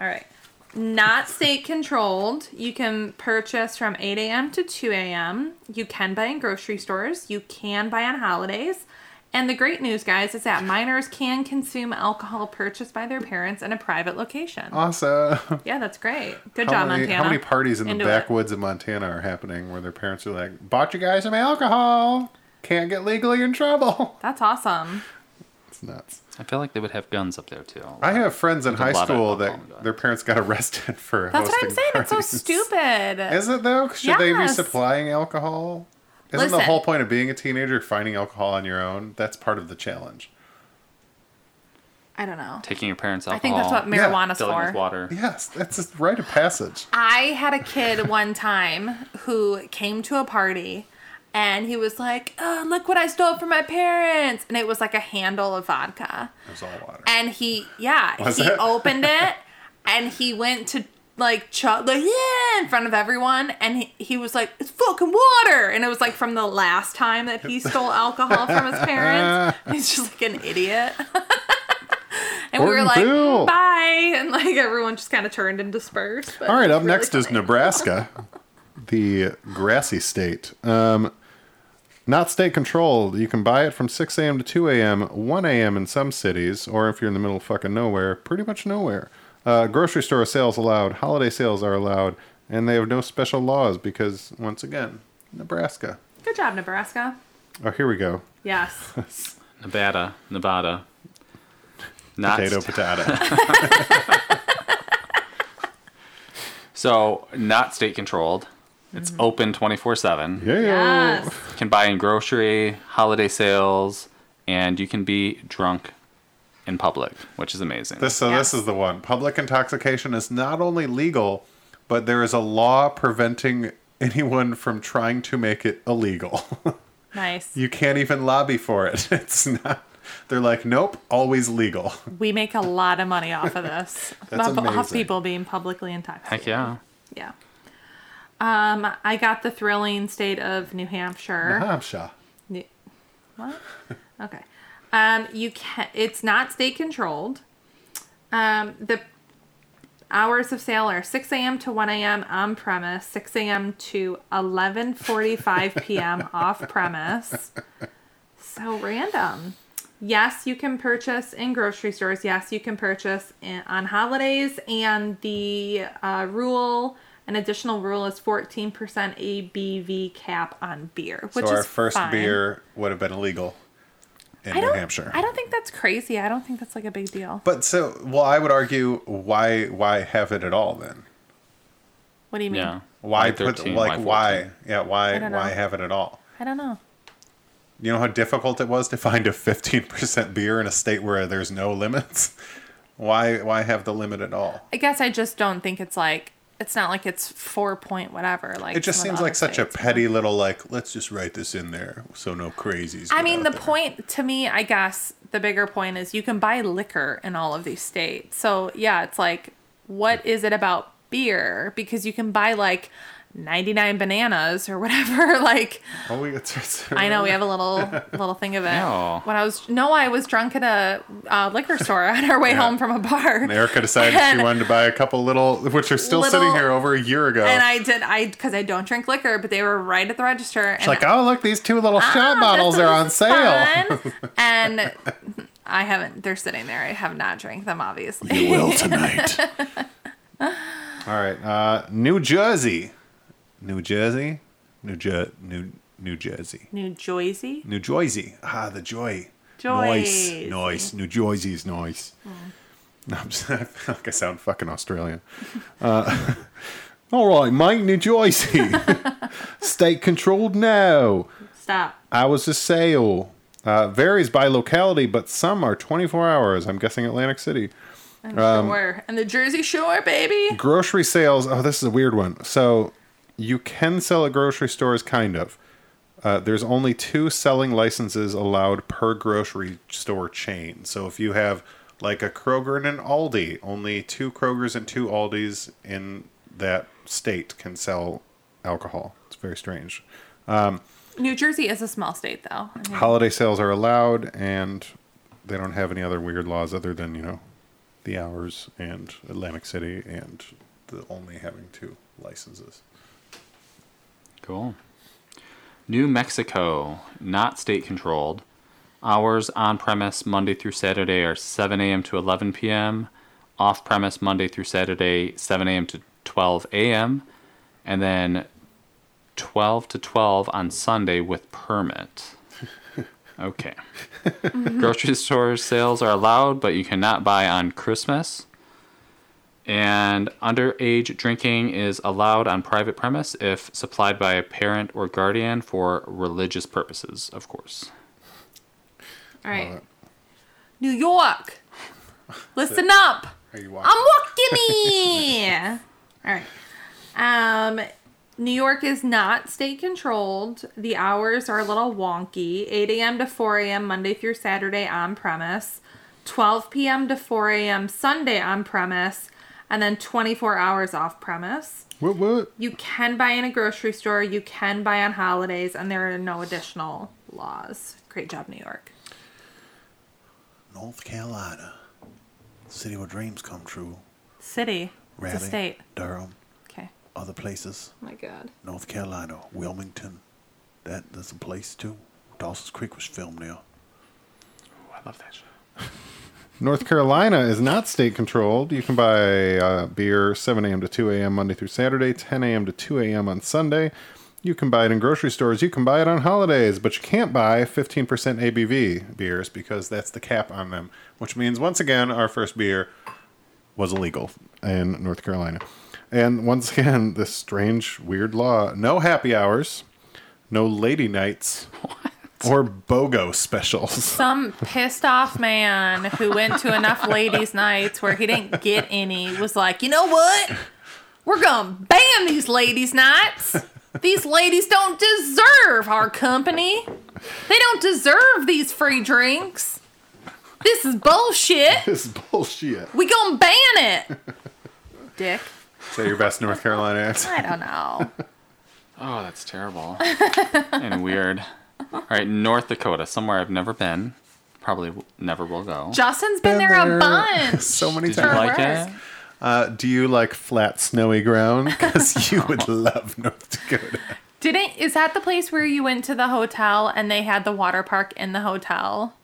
S2: All right. Not state controlled. You can purchase from 8 a.m. to 2 a.m. You can buy in grocery stores. You can buy on holidays. And the great news, guys, is that minors can consume alcohol purchased by their parents in a private location.
S1: Awesome.
S2: Yeah, that's great. Good
S1: How
S2: job,
S1: many,
S2: Montana.
S1: how many parties in
S2: Into
S1: the
S2: it.
S1: backwoods of Montana are happening where their parents are like, bought you guys some alcohol. Can't get legally in trouble.
S2: That's awesome.
S1: It's nuts.
S3: I feel like they would have guns up there too.
S1: I have friends in high school that their parents got *laughs* arrested for
S2: That's what I'm
S1: hosting
S2: saying. It's so stupid.
S1: Is it though? Should they be supplying alcohol? Isn't the whole point of being a teenager finding alcohol on your own? That's part of the challenge.
S2: I don't know.
S3: Taking your parents' alcohol.
S2: I think that's what marijuana's
S3: filling
S2: for.
S3: with water.
S1: Yes, that's a rite of passage.
S2: I had a kid one time who came to a party and he was like, oh, look what I stole from my parents. And it was like a handle of vodka.
S1: It was all water.
S2: And he, yeah, *laughs*
S1: Was
S2: he
S1: it?
S2: opened it *laughs* and he went to like chug, like, yeah, in front of everyone. And he, he was like, it's fucking water. And it was like from the last time that he stole *laughs* alcohol from his parents. He's just like an idiot. and we were like,
S1: Phil.
S2: bye. And like everyone just kind of turned and dispersed.
S1: All right, up
S2: really
S1: next is. Nebraska, the grassy state. Um, not state controlled. You can buy it from 6 a.m. to 2 a.m., 1 a.m. in some cities, or if you're in the middle of fucking nowhere, pretty much nowhere. Uh, grocery store sales allowed, holiday sales are allowed, and they have no special laws because, once again, Nebraska.
S2: Good job, Nebraska.
S1: Oh, here we go.
S2: Yes. *laughs*
S3: Nevada, Nevada. Not
S1: Potato, *laughs* potato.
S3: so not state controlled. It's mm-hmm. open twenty four seven.
S1: Yeah.
S2: yes.
S3: You can buy in grocery, holiday sales, and you can be drunk in public, which is amazing.
S1: This so
S2: Yes.
S1: this is the one. Public intoxication is not only legal, but there is a law preventing anyone from trying to make it illegal. *laughs*
S2: Nice.
S1: you can't even lobby for it. *laughs* It's not. They're like, nope, always legal.
S2: We make a lot of money off of this. *laughs*
S1: That's
S2: off, off people being publicly intoxicated.
S3: Heck yeah.
S2: Yeah. Um, I got the thrilling state of New Hampshire.
S1: New Hampshire.
S2: New- what? Okay. Um, you can. It's not state controlled. Um, the hours of sale are 6 a.m. to 1 a.m. on premise, 6 a.m. to 11:45 p.m. *laughs* off premise. So random. Yes, you can purchase in grocery stores. Yes, you can purchase in, on holidays. And the uh, rule, an additional rule, is 14% ABV cap on beer, which
S1: So our
S2: is
S1: first
S2: fine.
S1: beer would have been illegal. in
S2: I
S1: New Hampshire.
S2: I don't think that's crazy. I don't think that's like a big deal.
S1: But so, well, I would argue why why have it at all then?
S2: What do you mean?
S3: Yeah.
S1: Why,
S3: Why
S1: put like
S3: why
S1: why yeah why why have it at all?
S2: I don't know.
S1: You know how difficult it was to find a 15% beer in a state where there's no limits? Why why have the limit at all?
S2: I guess I just don't think it's like it's not like it's four point whatever. Like
S1: It just seems like such a petty little like let's just write this in there so no crazies.
S2: I mean, the
S1: there.
S2: point to me, I guess, the bigger point is you can buy liquor in all of these states. So yeah, it's like, what is it about beer? Because you can buy like 99 bananas or whatever. *laughs* like,
S1: Oh, we it's,
S2: I know we have a little little thing of it.
S3: Ew.
S2: When I was no, I was drunk at a uh, liquor store on our way
S1: Yeah.
S2: home from a bar.
S1: Erica decided she wanted to buy a couple little, which are still sitting here over a year ago.
S2: And I did, I because I don't drink liquor, but they were right at the register. And
S1: like, oh look, these two little shot
S2: "Ah,
S1: bottles are on sale. *laughs*
S2: and I haven't. They're sitting there. I have not drank them, obviously.
S1: You will *laughs* tonight. All right, uh, New Jersey, New Jersey, New Jer- New New Jersey,
S2: New Jersey.
S1: New Jersey. Ah, the joy.
S2: Jersey.
S1: Nice, nice. New Jersey's nice. I'm just, *laughs* I feel like I sound fucking Australian. Uh, *laughs* all right, mate, New Jersey. *laughs* State controlled now.
S2: Stop.
S1: Hours of sale. Uh, varies by locality, but some are 24 hours. I'm guessing Atlantic City.
S2: I'm
S1: Um,
S2: sure. And the Jersey Shore, baby.
S1: Grocery sales. Oh, this is a weird one. So you can sell at grocery stores, kind of. Uh, there's only two selling licenses allowed per grocery store chain. So if you have like a Kroger and an Aldi, only two Krogers and two Aldis in that state can sell alcohol. It's very strange.
S2: New Jersey is a small state, though.
S1: Holiday sales are allowed, and they don't have any other weird laws other than you know the hours and Atlantic City and the only having two licenses.
S3: Cool. New Mexico, not state controlled. Hours on premise Monday through Saturday are 7 a.m. to 11 p.m. Off premise Monday through Saturday, 7 a.m. to 12 a.m. And then 12 to 12 on Sunday with permit. Okay. *laughs* Grocery store sales are allowed, but you cannot buy on Christmas. And underage drinking is allowed on private premise if supplied by a parent or guardian for religious purposes, of course.
S2: All right. New York. *laughs* Listen up.
S1: Are you watching?
S2: I'm walking *laughs* in. All right. Um, New York is not state controlled. The hours are a little wonky. 8 a.m. to 4 a.m. Monday through Saturday on premise. 12 p.m. to 4 a.m. Sunday on premise. And then 24 hours off premise.
S1: What? What?
S2: You can buy in a grocery store. You can buy on holidays. And there are no additional laws. Great job, New York.
S1: North Carolina, city where dreams come true.
S2: City. It's a state.
S1: Durham,
S2: Okay.
S1: other places.
S2: Oh my God.
S1: North Carolina, Wilmington. That that's a place too. Dawson's Creek was filmed there.
S3: Oh, I love that show. *laughs*
S1: North Carolina is not state controlled. You can buy uh, beer 7 a.m. to 2 a.m. Monday through Saturday, 10 a.m. to 2 a.m. on Sunday. You can buy it in grocery stores. You can buy it on holidays, but you can't buy 15% ABV beers because that's the cap on them. Which means, once again, our first beer was illegal in North Carolina. And once again, this strange, weird law no happy hours, no lady nights, *laughs* or BOGO specials. *laughs*
S2: Some pissed off man who went to enough ladies' nights where he didn't get any was like, you know what? We're gonna ban these ladies' nights. These ladies don't deserve our company. They don't deserve these free drinks. This is bullshit. *laughs*
S1: This is bullshit.
S2: We gonna ban it. Dick.
S1: Is that your best North Carolina accent?
S2: I don't know.
S3: Oh, that's terrible and weird. All right, North Dakota, somewhere I've never been. Probably w- never will go.
S2: Justin's been,
S1: Been
S2: there,
S1: there
S2: a bunch. *laughs*
S1: So many
S3: Did you
S1: times.
S3: like
S2: work.
S3: it?
S1: Uh, do you like flat, snowy ground? *laughs* Because you would love North Dakota.
S2: Didn't is that the place where you went to the hotel and they had the water park in the hotel?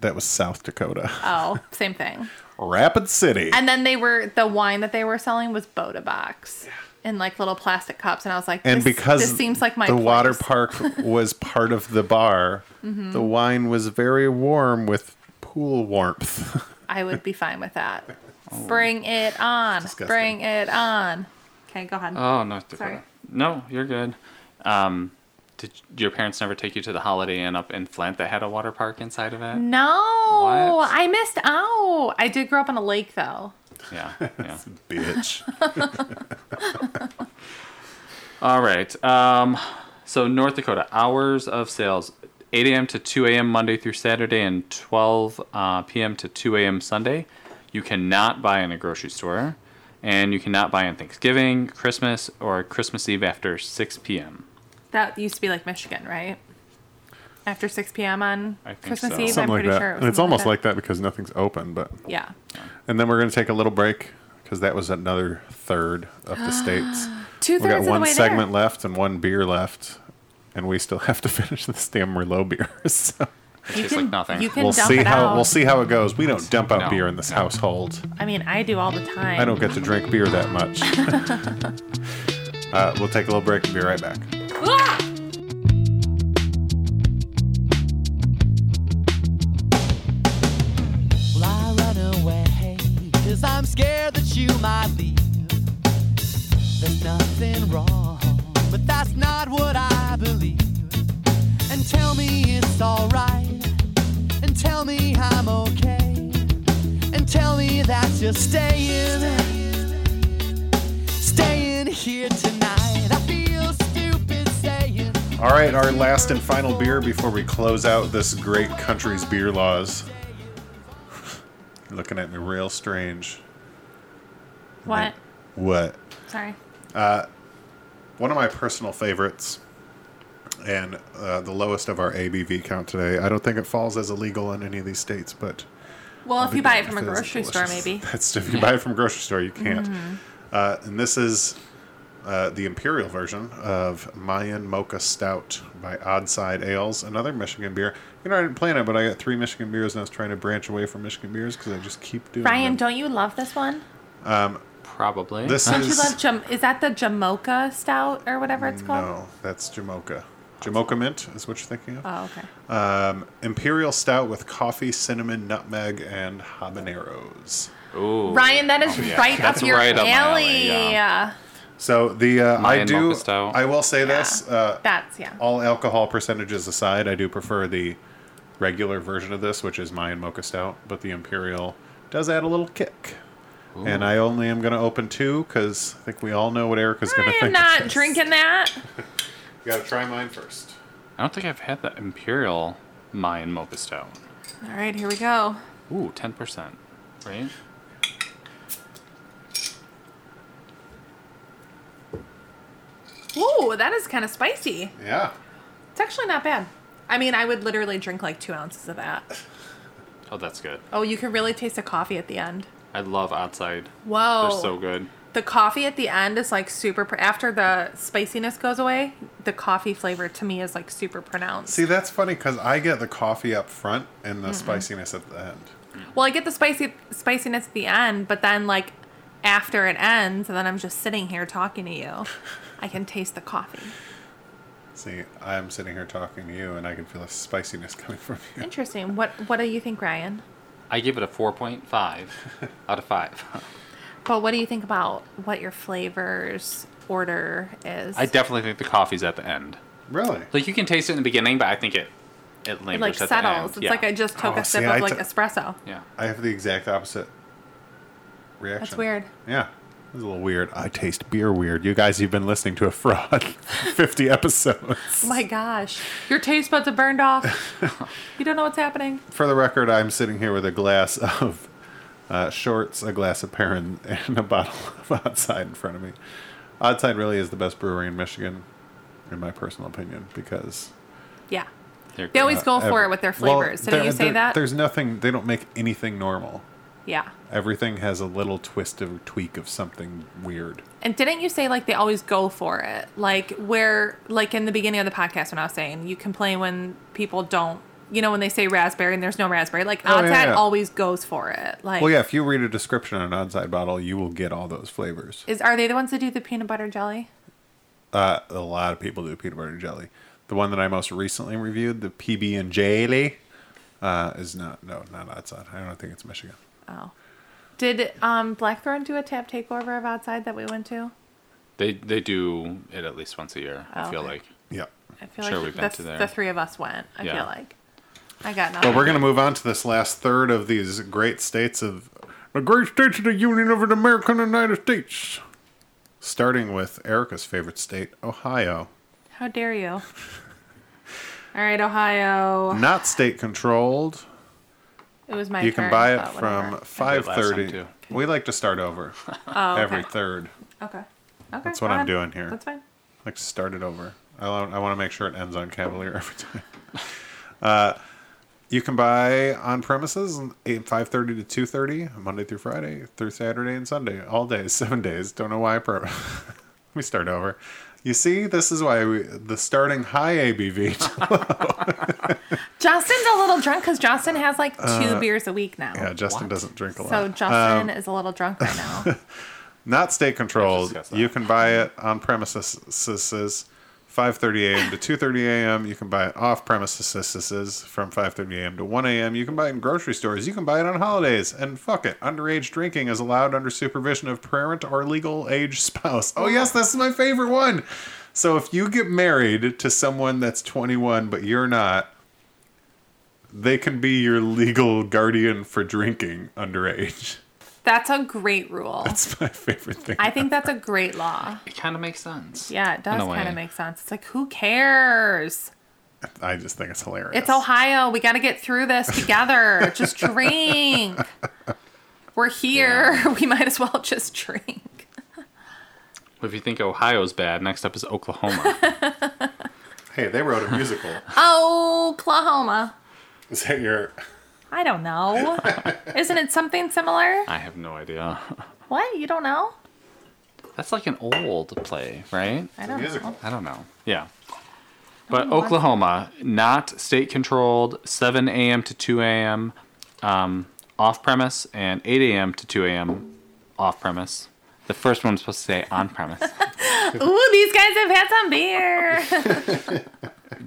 S1: That was South Dakota.
S2: Oh, *laughs* same thing.
S1: Rapid City.
S2: And then they were the wine that they were selling was Bota Box in like little plastic cups, and I was like,
S1: And because
S2: this seems like my
S1: the water park *laughs* was part of the bar,
S2: Mm-hmm.
S1: the wine was very warm with pool warmth. *laughs*
S2: I would be fine with that. Bring it on. Bring it on. Okay, go ahead.
S3: Oh, North Dakota.
S2: Sorry.
S3: No, you're good. Um, did your parents never take you to the Holiday Inn up in Flint that had a water park inside of it?
S2: no,
S3: What?
S2: I missed out. I did grow up on a lake though.
S3: Yeah, *laughs* yeah.
S1: Bitch. *laughs*
S3: All right. Um, so North Dakota hours of sales: 8 a.m. to 2 a.m. Monday through Saturday, and 12 uh, p.m. to 2 a.m. Sunday. You cannot buy in a grocery store, and you cannot buy on Thanksgiving, Christmas, or Christmas Eve after 6 p.m.
S2: That used to be like Michigan, right? After 6 p.m. on Christmas
S3: so.
S2: Eve,
S1: Something
S2: I'm
S1: like
S2: pretty
S1: that.
S2: sure. It was
S1: and it's almost like that because nothing's open, but
S2: Yeah.
S1: and then we're gonna take a little break because that was another third of the *gasps* states.
S2: Two
S1: We
S2: thirds
S1: got
S2: of the
S1: one
S2: way
S1: segment left and one beer left, and we still *laughs* have to finish this damn Merlot beer. *laughs* So
S2: there. You
S3: tastes like nothing.
S2: You can
S1: we'll
S2: dump
S1: see
S2: it
S1: how
S2: out.
S1: we'll see how it goes. We don't dump out
S3: No.
S1: beer in this household.
S2: I mean, I do all the time.
S1: I don't get to drink beer that much. *laughs* uh, we'll take a little break and be right back.
S4: Cause I'm scared that you might leave. There's nothing wrong, but that's not what I believe. And tell me it's alright, and tell me I'm okay, and tell me that you're staying, staying here tonight. I feel stupid saying.
S1: All right, our last and final beer before we close out this great country's beer laws. Looking at me real strange.
S2: What?
S1: What?
S2: Sorry.
S1: Uh, one of my personal favorites, and uh, the lowest of our ABV count today. I don't think it falls as illegal in any of these states, but
S2: Well, if you buy it from a grocery store, maybe. *laughs* Mm-hmm.
S1: That's if you buy it from a grocery store, you can't. Uh, and this is uh, the imperial version of Mayan Mocha Stout by Oddside Ales, another Michigan beer. You know, I didn't plan it, but I got three Michigan beers, and I was trying to branch away from Michigan beers because I just keep doing
S2: Ryan,
S1: them.
S2: don't you love this one?
S3: Probably.
S1: This
S2: Don't you
S1: is
S2: love Jam- is that the Jamocha Stout or whatever it's called?
S1: no, that's Jamocha. Jamocha Mint is what you're thinking of.
S2: Oh, okay.
S1: Um, Imperial Stout with coffee, cinnamon, nutmeg, and habaneros.
S3: Ooh.
S2: Ryan, that is
S3: Oh, yeah.
S2: right
S3: That's
S2: up your
S3: right up my
S2: alley.
S3: alley, yeah.
S1: So the uh, I do. I will say this. Uh,
S2: That's yeah.
S1: all alcohol percentages aside, I do prefer the regular version of this, which is Mayan Mocha Stout, but the Imperial does add a little kick. And I only am going to open two because I think we all know what Erica's going
S2: I
S1: to
S2: am
S1: think.
S2: not
S1: of this.
S2: drinking that. *laughs*
S1: You got to try mine first.
S3: I don't think I've had the Imperial Mayan Mocha Stout.
S2: All right, here we go.
S3: Ooh, 10%. Right?
S2: Ooh, that is kind of spicy.
S1: Yeah.
S2: It's actually not bad. I mean, I would literally drink like two ounces of that.
S3: Oh, that's good.
S2: Oh, you can really taste the coffee at the end.
S3: I love Oddside.
S2: Whoa.
S3: They're so good.
S2: The coffee at the end is like super. Pr- after the spiciness goes away, the coffee flavor to me is like super pronounced.
S1: See, that's funny because I get the coffee up front and the mm-hmm. spiciness at the end.
S2: Well, I get the spicy spiciness at the end, but then like after it ends, and then I'm just sitting here talking to you, *laughs* I can taste the coffee.
S1: See, I'm sitting here talking to you and I can feel the spiciness *laughs* coming from you.
S2: Interesting. What What do you think, Ryan?
S3: I give it a 4.5 *laughs* out of 5.
S2: But what do you think about what your flavors order is?
S3: I definitely think the coffee's at the end.
S1: Really?
S3: Like you can taste it in the beginning, but I think it it lingers
S2: it like
S3: at
S2: settles.
S3: the end.
S2: It's
S3: yeah.
S2: like I just took
S1: Oh,
S2: a sip
S1: see,
S2: of
S1: I
S2: like
S1: t-
S2: espresso.
S3: yeah.
S1: I have the exact opposite reaction.
S2: That's weird.
S1: Yeah. It's a little weird. I taste beer weird. You guys, you've been listening to a fraud *laughs* 50 episodes.
S2: Oh my gosh, your taste buds have burned off. you don't know what's happening.
S1: For the record, I'm sitting here with a glass of uh, Short's, a glass of Perrin, and a bottle of Oddside in front of me. Oddside really is the best brewery in Michigan, in my personal opinion, because
S2: Yeah,
S3: They're
S2: they
S3: good.
S2: always go for
S1: ever-
S2: it with their
S1: Well,
S2: flavors. Didn't
S1: there-
S2: you say that?
S1: There's nothing. They don't make anything normal.
S2: Yeah.
S1: Everything has a little twist or tweak of something weird.
S2: And didn't you say like they always go for it? Like where like in the beginning of the podcast when I was saying you complain when people don't you know when they say raspberry and there's no raspberry, like
S1: Oh,
S2: Odd
S1: yeah, yeah.
S2: always goes for it. Like,
S1: Well, yeah, if you read a description on an Oddside bottle, you will get all those flavors.
S2: is are they the ones that do the peanut butter jelly?
S1: Uh, a lot of people do peanut butter jelly. The one that I most recently reviewed, the PB and jelly, uh, is not no not Oddside. I don't think it's Michigan.
S2: Oh, did um Blackthorn do a tap takeover of Oddside that we went to?
S3: They they do it at least once a year. I
S2: Oh,
S3: feel
S2: okay.
S3: like.
S1: Yeah.
S2: I feel
S3: Sure,
S2: like
S3: we've
S2: the,
S3: been to there.
S2: the three of us went. I
S3: Yeah.
S2: feel like I got nothing.
S1: But we're gonna move on to this last third of these great states of the great states of the Union of the American United States. Starting with Erica's favorite state, Ohio.
S2: How dare you? *laughs* All right, Ohio.
S1: Not state controlled.
S2: It was my
S1: You
S2: turn.
S1: can buy it from
S2: whatever.
S1: five
S3: last time,
S1: thirty.
S3: too.
S1: We like to start over *laughs*
S2: oh, okay.
S1: every third.
S2: Okay. Okay.
S1: That's what I'm
S2: ahead.
S1: doing here.
S2: That's fine.
S1: like to start it over. I want, I want to make sure it ends on Cavalier every time. *laughs* Uh, you can buy on premises eight five thirty to two thirty Monday through Friday through Saturday and Sunday all days *laughs* seven days. Don't know why I pro. Let me start over. You see, this is why we, the starting high ABV. *laughs*
S2: Justin's a little drunk because Justin has like two beers a week now.
S1: Uh, yeah, Justin
S3: What?
S1: doesn't drink a lot.
S2: So Justin is a little drunk right now. *laughs*
S1: Not state controlled. You can buy it on premises 5:30 a.m. to 2:30 a.m. You can buy it off premises from 5:30 a.m. to 1 a.m. You can buy it in grocery stores. You can buy it on holidays. And fuck it, underage drinking is allowed under supervision of parent or legal age spouse. Oh yes, this is my favorite one. So if you get married to someone that's 21 but you're not, they can be your legal guardian for drinking underage.
S2: That's a great rule.
S1: That's my favorite thing.
S2: I think that's a great law.
S3: It kind of makes sense.
S2: Yeah, it does kind of make sense. It's like, who cares?
S1: I just think it's hilarious.
S2: It's Ohio. We got to get through this together. *laughs* just drink. We're here. *laughs* We might as well just drink.
S3: If you think Ohio's bad, next up is Oklahoma. *laughs*
S1: Hey, they wrote a musical.
S2: Oklahoma.
S1: Is that your?
S2: I don't know. *laughs* Isn't it something similar?
S3: I have no idea. *laughs*
S2: What? You don't know?
S3: That's like an old play, right?
S2: I don't
S1: musical.
S2: know.
S3: I don't know. Yeah. But Oklahoma, not state controlled, 7 a.m. to 2 a.m. Um, off premise, and 8 a.m. to 2 a.m. off premise. The first one was supposed to say on premise. *laughs*
S2: Ooh, these guys have had some beer.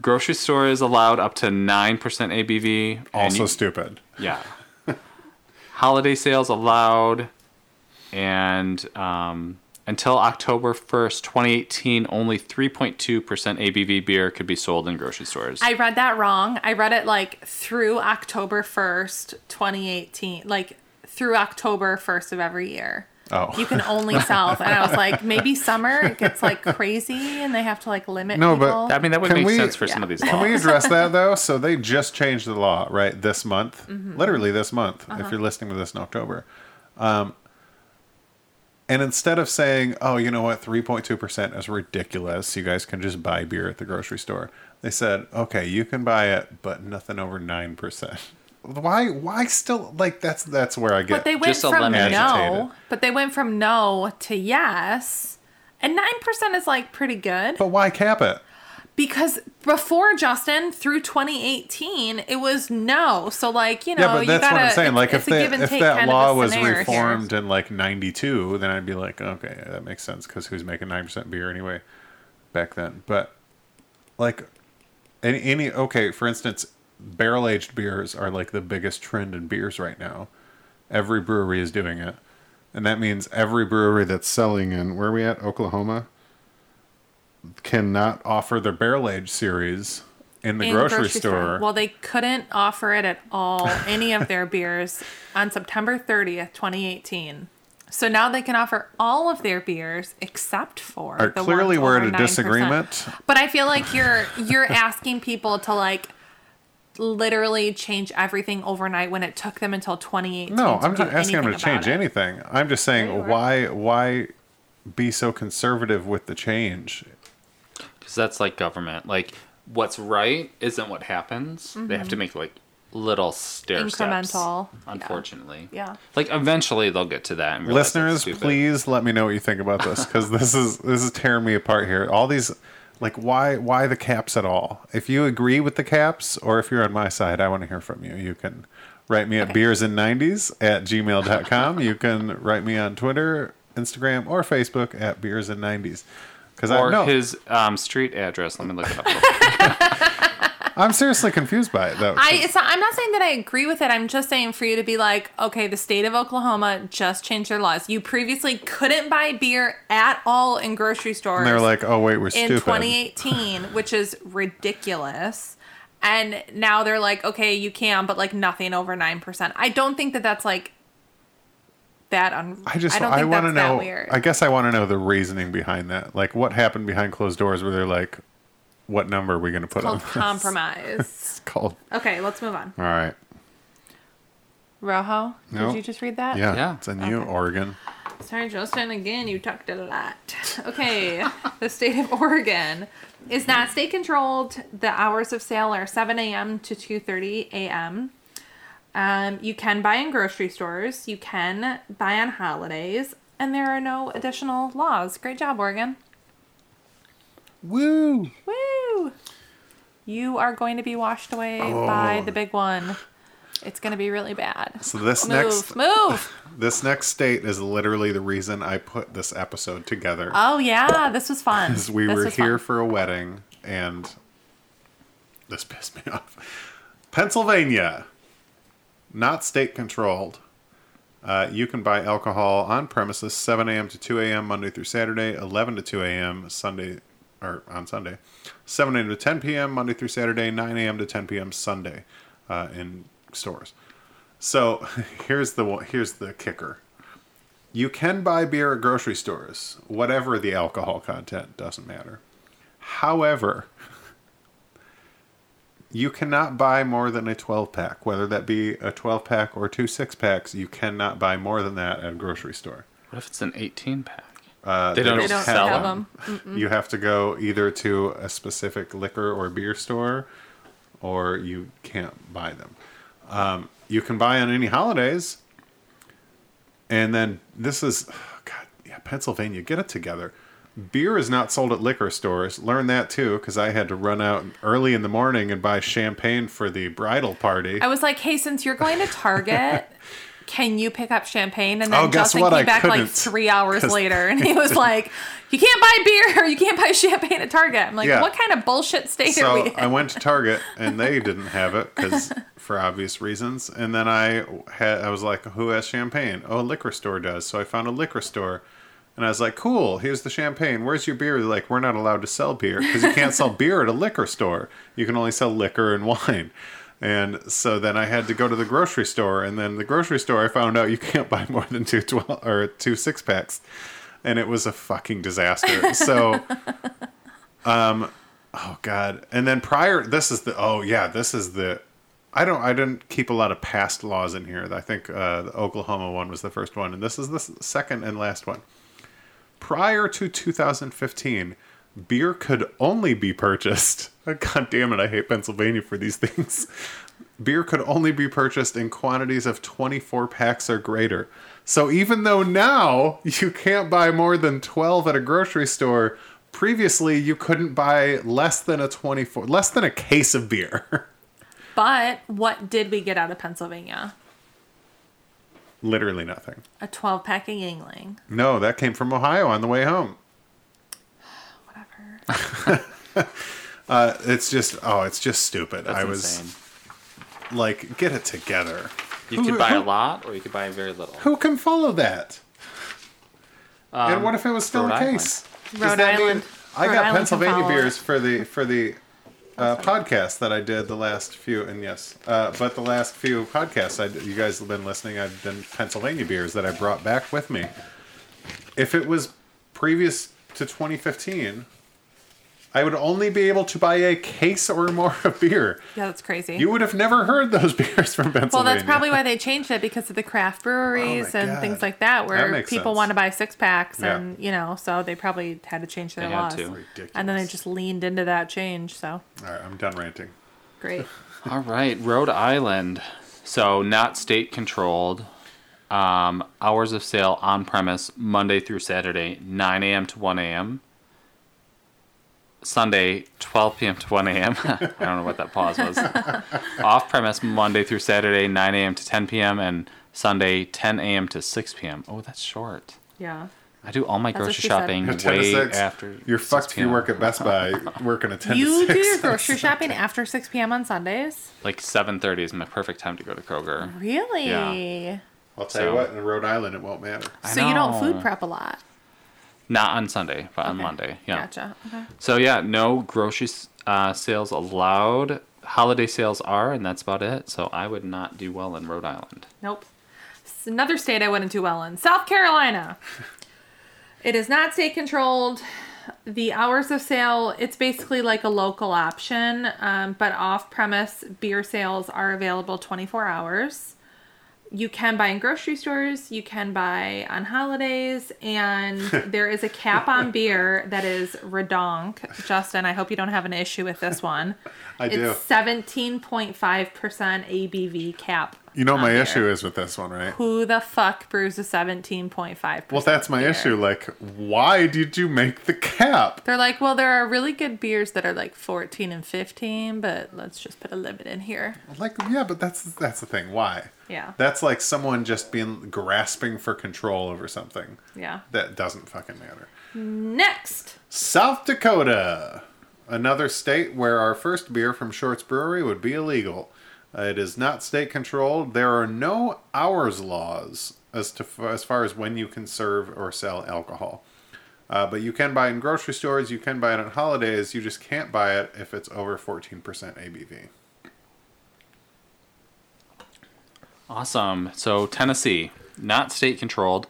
S3: Grocery store is allowed up to 9% ABV.
S1: Also
S3: you-
S1: stupid.
S3: Yeah. Holiday sales allowed, and um, until October 1st, 2018, only 3.2% ABV beer could be sold in grocery stores.
S2: I read that wrong. I read it like through October 1st, 2018. Like through October 1st of every year.
S1: Oh.
S2: You can only sell. And I was like, *laughs* maybe summer it gets like crazy and they have to like limit
S1: No, but-
S3: I mean, that would make
S1: we-
S3: sense for
S2: Yeah.
S3: some of these Laws.
S1: Can we address that *laughs* though? So they just changed the law, right? This month,
S2: Mm-hmm.
S1: literally this month.
S2: Uh-huh.
S1: If you're listening to this in October, um, and instead of saying, "Oh, you know what, three point two percent is ridiculous. You guys can just buy beer at the grocery store," they said, "Okay, you can buy it, but nothing over nine percent." Why? Why still like that's that's where I get.
S2: But they went from no, but they went from no to yes. And 9% is like pretty good
S1: but why cap it?
S2: because before Justin through 2018 it was no. So like, you know,
S1: Yeah, but that's
S2: you gotta,
S1: what I'm saying. Like if that if that law was
S2: scenario here.
S1: reformed in like '92, then I'd be like, okay, that makes sense because who's making nine percent beer anyway back then? But like any any okay, for instance, barrel aged beers are like the biggest trend in beers right now. Every brewery is doing it, and that means every brewery that's selling in where are we at Oklahoma cannot offer their barrel aged series in the
S2: in
S1: grocery, store.
S2: Well, they couldn't offer it at all, any of their *laughs* beers, on September 30th, 2018. So now they can offer all of their beers except for
S1: Are clearly we're at a
S2: 9%.
S1: disagreement.
S2: But I feel like you're you're asking people to like literally change everything overnight when it took them until 2018.
S1: No,
S2: to
S1: I'm
S2: do
S1: not asking them to
S2: anything about
S1: change
S2: it.
S1: anything. I'm just saying
S2: Yeah, you are.
S1: why why be so conservative with the change?
S3: Because that's like government. Like, what's right isn't what happens. They have to mm-hmm. make like little stair steps.
S2: Incremental, yeah.
S3: Unfortunately.
S2: Yeah.
S3: Like eventually they'll get to that. And realize that's
S1: Listeners, please let me know what you think about this because this is this is tearing me apart here. All these Like why why the caps at all? If you agree with the caps or if you're on my side, I want to hear from you. You can write me at
S2: Okay.
S1: beers and 90s at gmail.com. you can write me on Twitter, Instagram, or Facebook at beers and 90s. Because I
S3: Or
S1: know
S3: his um, street address. Let me look it up. *laughs* *laughs*
S1: I'm seriously confused by it though.
S2: I, it's not, I'm not saying that I agree with it. I'm just saying for you to be like, okay, the state of Oklahoma just changed their laws. You previously couldn't buy beer at all in grocery stores.
S1: and they're like, oh wait, we're
S2: in
S1: stupid.
S2: 2018, *laughs* which is ridiculous. And now they're like, okay, you can, but like nothing over nine percent. I don't think that that's like that. Un-
S1: I just
S2: don't
S1: I, want to know.
S2: weird.
S1: I guess I want to know the reasoning behind that. Like what happened behind closed doors where they're like, what number are we going to put on
S2: called
S1: this?
S2: compromise. *laughs*
S1: It's called.
S2: okay, let's move on.
S1: All right.
S2: Rojo,
S1: No.
S2: did you just read that?
S1: Yeah.
S3: Yeah.
S1: It's a new
S2: Okay.
S1: Oregon.
S2: Sorry, Justin. Again, you talked a lot. Okay, the state of Oregon is not state controlled. The hours of sale are 7 a.m. to 2:30 a.m. Um, you can buy in grocery stores. You can buy on holidays, and there are no additional laws. Great job, Oregon.
S1: Woo!
S2: Woo! You are going to be washed away by the big one. It's going to be really bad.
S1: So this
S2: Move,
S1: next
S2: move. *laughs*
S1: this next state is literally the reason I put this episode together.
S2: Oh yeah, this was fun.
S1: Because we
S2: This
S1: were here
S2: fun.
S1: for a wedding and this pissed me off. Pennsylvania, not state controlled. Uh, you can buy alcohol on premises 7 a.m. to 2 a.m. Monday through Saturday, 11 to 2 a.m. Sunday or on Sunday, 7 a.m. to 10 p.m. Monday through Saturday, 9 a.m. to 10 p.m. Sunday uh, in stores. So *laughs* here's the here's the kicker. You can buy beer at grocery stores, whatever the alcohol content, doesn't matter. However, *laughs* you cannot buy more than a 12 pack, whether that be a 12 pack or two six packs. You cannot buy more than that at a grocery store.
S3: What if it's an 18 pack?
S1: Uh,
S3: They don't
S2: don't
S3: sell
S2: have
S3: them.
S2: them.
S1: You have to go either to a specific liquor or beer store, or you can't buy them. Um, you can buy on any holidays, and then this is, God, yeah, Pennsylvania, get it together. Beer is not sold at liquor stores. Learn that too, because I had to run out early in the morning and buy champagne for the bridal party.
S2: I was like, hey, since you're going to Target, *laughs* can you pick up champagne? And oh, then
S1: Oh,
S2: Justin came
S1: I
S2: back like three hours *laughs* later and *laughs* he was like, you can't buy beer or you can't buy champagne at Target. I'm like,
S1: Yeah.
S2: what kind of bullshit state are we
S1: So
S2: in?
S1: I went to *laughs* Target and they didn't have it because for obvious reasons. And then I had I was like, who has champagne? Oh, a liquor store does. So I found a liquor store. And I was like, cool, here's the champagne. Where's your beer? They're like, we're not allowed to sell beer because you can't sell beer at a liquor store. You can only sell liquor and wine. And so then I had to go to the grocery store. And then the grocery store, I found out you can't buy more than two twelve or two six packs. And it was a fucking disaster. So *laughs* um, Oh God! And then prior, this is the oh yeah, this is the. I don't. I didn't keep a lot of past laws in here. I think uh, the Oklahoma one was the first one, and this is the second and last one. Prior to 2015, beer could only be purchased. *laughs* God damn it! I hate Pennsylvania for these things. *laughs* Beer could only be purchased in quantities of 24 packs or greater. So even though now you can't buy more than 12 at a grocery store, previously you couldn't buy less than a 24 less than a case of beer. *laughs*
S2: but what did we get out of Pennsylvania?
S1: Literally nothing.
S2: A 12 pack of Yuengling.
S1: No, that came from Ohio on the way home.
S2: Whatever. *laughs*
S1: Uh, it's just oh, it's just stupid.
S3: That's
S1: I was
S3: insane.
S1: like, get it together.
S3: You could buy a lot, or you could buy very little.
S1: Who can follow that? and
S3: Um,
S1: what if it was still
S3: Rhode
S1: the
S3: Island.
S1: case? Does
S2: Rhode
S1: that mean-
S2: Island.
S1: I
S2: Rhode
S1: got
S2: Island
S1: Pennsylvania beers for the for the uh, podcast that I did the last few, and yes, uh, but the last few podcasts I you guys have been listening. I've been Pennsylvania beers that I brought back with me. If it was previous to 2015, I would only be able to buy a case or more of beer.
S2: Yeah, that's crazy.
S1: You would have never heard those *laughs* beers from Pennsylvania.
S2: well, that's probably why they changed it because of the craft breweries
S1: Oh
S2: and
S1: God.
S2: things like that, where
S1: makes
S2: people
S1: sense.
S2: want to buy six packs,
S1: Yeah.
S2: and you know, so they probably had to change their
S3: They had
S2: laws.
S3: to.
S1: ridiculous.
S2: And then they just leaned into that change. So
S1: All right, I'm done ranting.
S2: great. *laughs*
S3: All right, Rhode Island. So not state controlled. Um, hours of sale on premise Monday through Saturday, 9 a.m. to 1 a.m. Sunday, 12 p.m. to 1 a.m. *laughs* I don't know what that pause was. *laughs* Off premise Monday through Saturday, 9 a.m. to 10 p.m. and Sunday, 10 a.m. to 6 p.m. Oh, that's short.
S2: Yeah.
S3: I do all my
S2: That's what
S3: grocery
S2: she said.
S3: shopping
S1: 10
S3: way after.
S1: You're
S3: 6
S1: fucked if you
S3: p.m.
S1: work at Best Buy *laughs* working a 10
S2: You
S1: to
S2: do
S1: 6.
S2: your grocery shopping after 6 p.m. on Sundays?
S3: Like 7:30 is my perfect time to go to Kroger.
S2: Really?
S3: Yeah.
S1: I'll tell you
S3: So-
S1: what, in Rhode Island, it won't matter.
S3: I
S2: So you don't
S3: know.
S2: food prep a lot?
S3: Not on Sunday, but on
S2: Okay.
S3: Monday. Yeah.
S2: Gotcha. Okay.
S3: So yeah, no grocery uh, sales allowed. Holiday sales are, and that's about it. So I would not do well in Rhode Island.
S2: Nope. S- Another state I wouldn't do well in South Carolina. *laughs* it is not state controlled. The hours of sale, it's basically like a local option, um, but off premise beer sales are available 24 hours. You can buy in grocery stores, you can buy on holidays, and *laughs* there is a cap on beer that is redonk. Justin, I hope you don't have an issue with this one. *laughs*
S1: I do.
S2: It's 17.5% ABV cap.
S1: You know my issue is with this one, right?
S2: Who the fuck brews a 17.5%?
S1: Well, that's my
S2: beer?
S1: issue. Like, why did you make the cap?
S2: They're like, well, there are really good beers that are like 14 and 15, but let's just put a limit in here.
S1: Like, yeah, but that's that's the thing. Why?
S2: Yeah.
S1: That's like someone just being grasping for control over something.
S2: Yeah.
S1: That doesn't fucking matter.
S2: Next.
S1: South Dakota, another state where our first beer from Short's Brewery would be illegal. It is not state controlled. There are no hours laws as to as far as when you can serve or sell alcohol. Uh, but you can buy in grocery stores. You can buy it on holidays. You just can't buy it if it's over 14% ABV.
S3: Awesome. So Tennessee, not state controlled.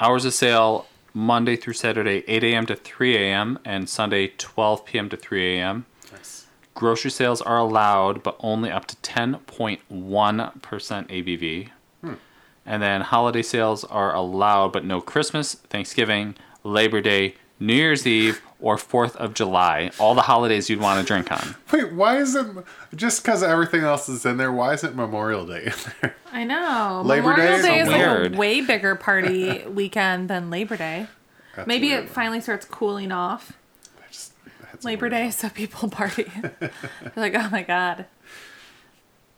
S3: Hours of sale Monday through Saturday, 8 a.m. to 3 a.m. and Sunday, 12 p.m. to 3 a.m.
S1: Nice.
S3: Grocery sales are allowed, but only up to 10.1% ABV. Hmm. And then holiday sales are allowed, but no Christmas, Thanksgiving, Labor Day, New Year's Eve, or 4th of July. All the holidays you'd want to drink on. *laughs*
S1: Wait, why is it just because everything else is in there? Why isn't Memorial Day in there? *laughs*
S2: I know.
S1: Labor
S2: Memorial
S1: Day is
S2: Day is like
S3: weird.
S2: a way bigger party *laughs* weekend than Labor Day.
S1: That's
S2: Maybe
S1: weird.
S2: it finally starts cooling off
S1: Just- that's
S2: Labor. Day, so people *laughs* party. They're like, oh my god.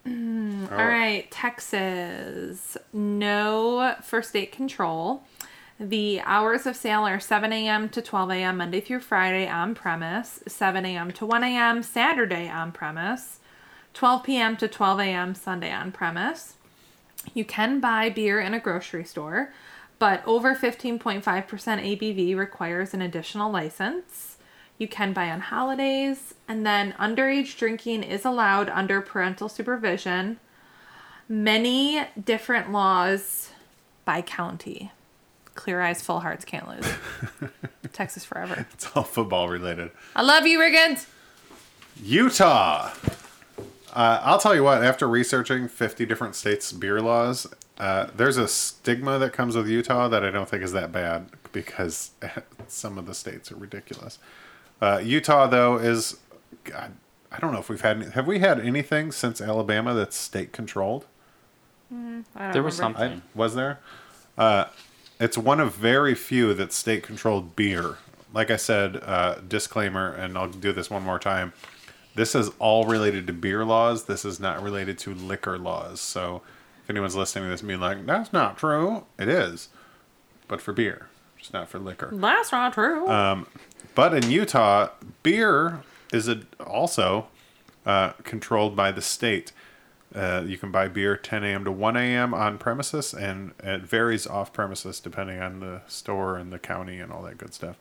S2: Mm,
S1: Oh.
S2: All right, Texas. No for state control. The hours of sale are 7 a.m. to 12 a.m. Monday through Friday on premise, 7 a.m. to 1 a.m. Saturday on premise, 12 p.m. to 12 a.m. Sunday on premise. You can buy beer in a grocery store, but over 15.5% ABV requires an additional license. You can buy on holidays, and then underage drinking is allowed under parental supervision. Many different laws by county. Clear eyes, full hearts, can't lose. *laughs* Texas forever.
S1: It's all football related.
S2: I love you, Riggins.
S1: Utah. Uh, I'll tell you what, after researching 50 different states' beer laws, uh, there's a stigma that comes with Utah that I don't think is that bad because *laughs* some of the states are ridiculous. Uh, Utah, though, is. God, I don't know if we've had. Any, have we had anything since Alabama that's state controlled?
S2: I don't
S3: There was
S2: remember.
S3: something.
S1: I, was there? Uh, it's one of very few that's state controlled beer. Like I said, uh, disclaimer, and I'll do this one more time. This is all related to beer laws. This is not related to liquor laws. So if anyone's listening to this and being like, that's not true, it is. But for beer, just not for liquor.
S2: That's not true.
S1: But in Utah, beer is also uh, controlled by the state. Uh, you can buy beer 10 a.m. to 1 a.m. on premises, and it varies off premises depending on the store and the county and all that good stuff.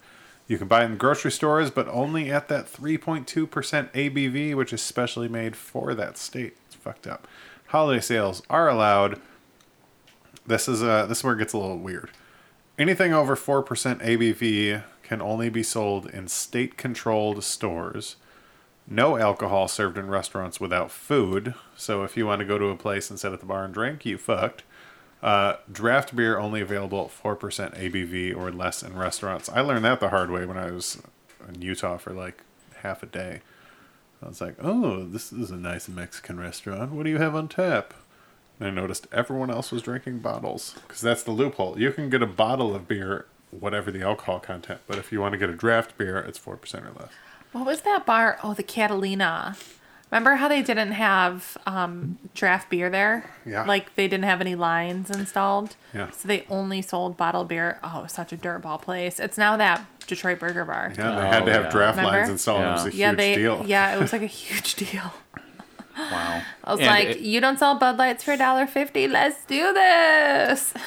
S1: You can buy in grocery stores, but only at that 3.2% ABV, which is specially made for that state. It's fucked up. Holiday sales are allowed. This is uh, this is where it gets a little weird. Anything over 4% ABV can only be sold in state controlled stores. No alcohol served in restaurants without food. So if you want to go to a place and sit at the bar and drink, you fucked. Uh, draft beer only available at 4% ABV or less in restaurants. I learned that the hard way when I was in Utah for like half a day. I was like, oh, this is a nice Mexican restaurant. What do you have on tap? And I noticed everyone else was drinking bottles because that's the loophole. You can get a bottle of beer, whatever the alcohol content, but if you want to get a draft beer, it's 4% or less.
S2: What was that bar? Oh, the Catalina. Remember how they didn't have um, draft beer there?
S1: Yeah.
S2: Like they didn't have any lines installed.
S1: Yeah.
S2: So they only sold bottled beer. Oh, such a dirtball place. It's now that Detroit Burger Bar.
S1: Yeah, they had to have
S3: yeah.
S1: draft
S2: Remember?
S1: lines installed. It was a
S2: Yeah,
S1: huge
S2: they.
S1: deal.
S2: Yeah, it was like a huge *laughs* deal.
S3: Wow.
S2: I was
S3: And
S2: like,
S3: it-
S2: you don't sell Bud Lights for $1.50. Let's do this. *laughs*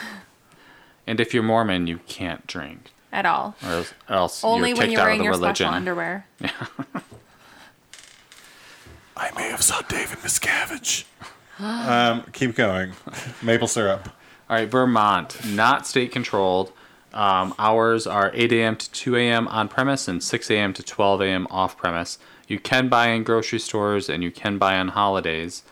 S3: And if you're Mormon, you can't drink,
S2: At all.
S3: or else, or else
S2: Only
S3: you're
S2: when you're
S3: out of
S2: wearing
S3: the
S2: your
S3: religion.
S2: special underwear. Yeah. *laughs*
S1: I may have saw David Miscavige. *gasps* um, keep going. Maple syrup.
S3: All right, Vermont, not state controlled. Um, hours are 8 a.m. to 2 a.m. on premise and 6 a.m. to 12 a.m. off premise. You can buy in grocery stores and you can buy on holidays,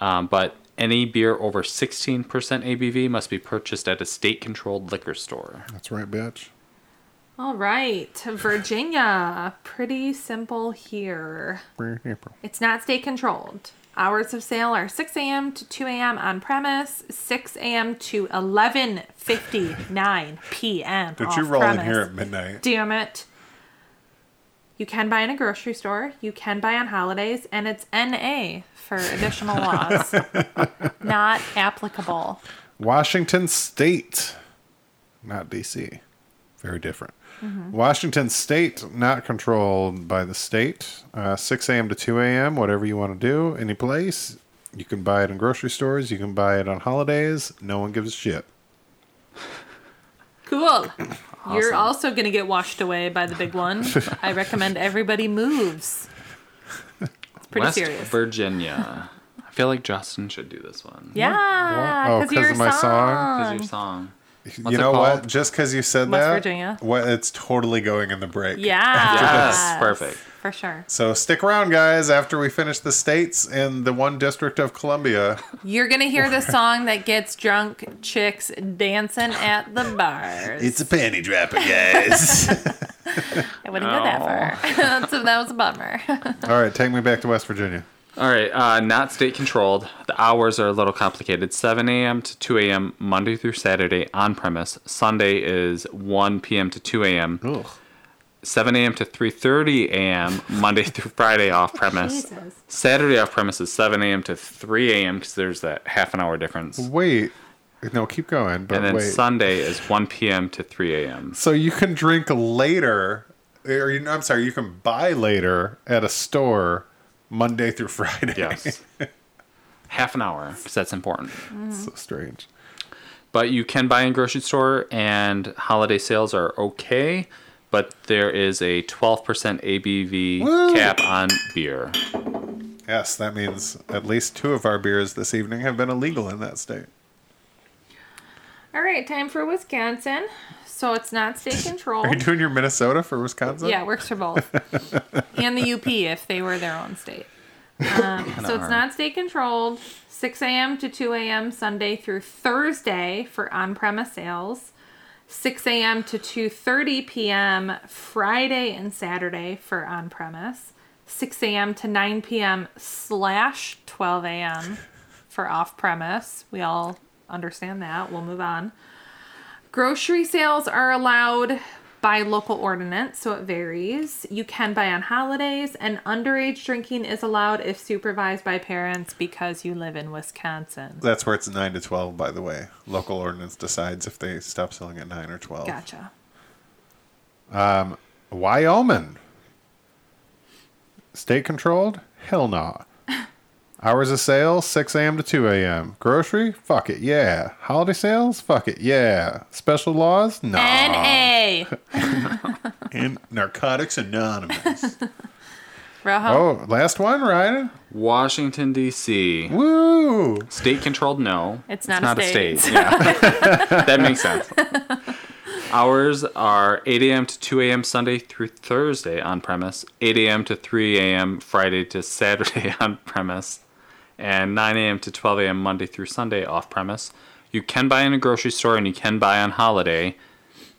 S3: um, but any beer over 16% ABV must be purchased at a state controlled liquor store.
S1: That's right, bitch.
S2: All right. Virginia. Pretty simple here. It's not state controlled. Hours of sale are 6 a.m. to 2 a.m. on premise, 6 a.m. to 11:59 p.m.
S1: Did
S2: off
S1: you roll in here at midnight?
S2: Damn it. You can buy in a grocery store, you can buy on holidays, and it's NA for additional laws. *laughs* Not applicable.
S1: Washington State, not DC. Very different. Washington State, not controlled by the state. Uh, 6 a.m. to 2 a.m., whatever you want to do, any place. You can buy it in grocery stores. You can buy it on holidays. No one gives a shit.
S2: Cool. You're also going to get washed away by the big one. *laughs* I recommend everybody moves. It's pretty
S3: West
S2: serious.
S3: Virginia. I feel like Justin should do this one.
S2: yeah,
S1: Oh,
S2: because
S1: 'cause of my song?
S2: song.
S3: Because your song. What's
S1: you know what? Just because you said
S2: West
S1: that,
S2: Virginia.
S1: what it's totally going in the break.
S2: Yeah.
S3: Yes, perfect.
S2: For sure.
S1: So stick around, guys. After we finish the states and the one district of Columbia,
S2: You're going to hear the *laughs* song that gets drunk chicks dancing at the bars.
S1: It's a panty dropper, guys. *laughs*
S2: I wouldn't go that far. *laughs* That's, that was a bummer.
S1: All right, take me back to West Virginia.
S3: All right, uh, not state controlled. The hours are a little complicated. 7 a.m. to 2 a.m. Monday through Saturday on premise. Sunday is 1 p.m. to 2 a.m.
S1: Ugh.
S3: 7 a.m. to 3:30 a.m. Monday *laughs* through Friday off oh, premise.
S2: Jesus.
S3: Saturday off premise is 7 a.m. to 3 a.m. because there's that half an hour difference.
S1: Wait, no, keep going. But
S3: And then
S1: wait.
S3: Sunday is 1 p.m. to 3 a.m.
S1: so you can drink later, or you, I'm sorry, you can buy later at a store Monday through Friday.
S3: Yes. *laughs* half an hour because that's important.
S1: so strange.
S3: But you can buy in grocery store, and holiday sales are okay. But there is a 12% ABV
S1: Woo!
S3: cap on beer.
S1: Yes, that means at least two of our beers this evening have been illegal in that state.
S2: All right, time for Wisconsin. So it's not state *laughs* controlled.
S1: Are you doing your Minnesota for Wisconsin?
S2: Yeah, it works for both. *laughs* and the UP if they were their own state. *laughs* Um, so it's not state controlled. 6 a.m. to 2 a.m. Sunday through Thursday for on-premise sales. 6 a.m. to 2:30 p.m. Friday and Saturday for on-premise. 6 a.m. to 9 p.m. slash 12 a.m. for off-premise. We all understand that. We'll move on. Grocery sales are allowed by local ordinance, so it varies. You can buy on holidays, and underage drinking is allowed if supervised by parents because you live in Wisconsin.
S1: That's where it's 9 to 12, by the way. Local ordinance decides if they stop selling at 9 or 12.
S2: Gotcha.
S1: Um, Wyoming. State controlled? Hell no. Hours of sale, 6 a.m. to 2 a.m. Grocery? Fuck it, yeah. Holiday sales? Fuck it, yeah. Special laws? No.
S2: NA.
S1: And Narcotics Anonymous.
S2: Rojo.
S1: oh, last one, Ryan?
S3: Washington, D.C.
S1: Woo!
S3: State controlled? No.
S2: It's not a state.
S3: Yeah. *laughs* that makes sense. Hours are 8 a.m. to 2 a.m. Sunday through Thursday on premise, 8 a.m. to 3 a.m. Friday to Saturday *laughs* on premise, and 9 a.m. to 12 a.m. Monday through Sunday off premise. You can buy in a grocery store and you can buy on holiday,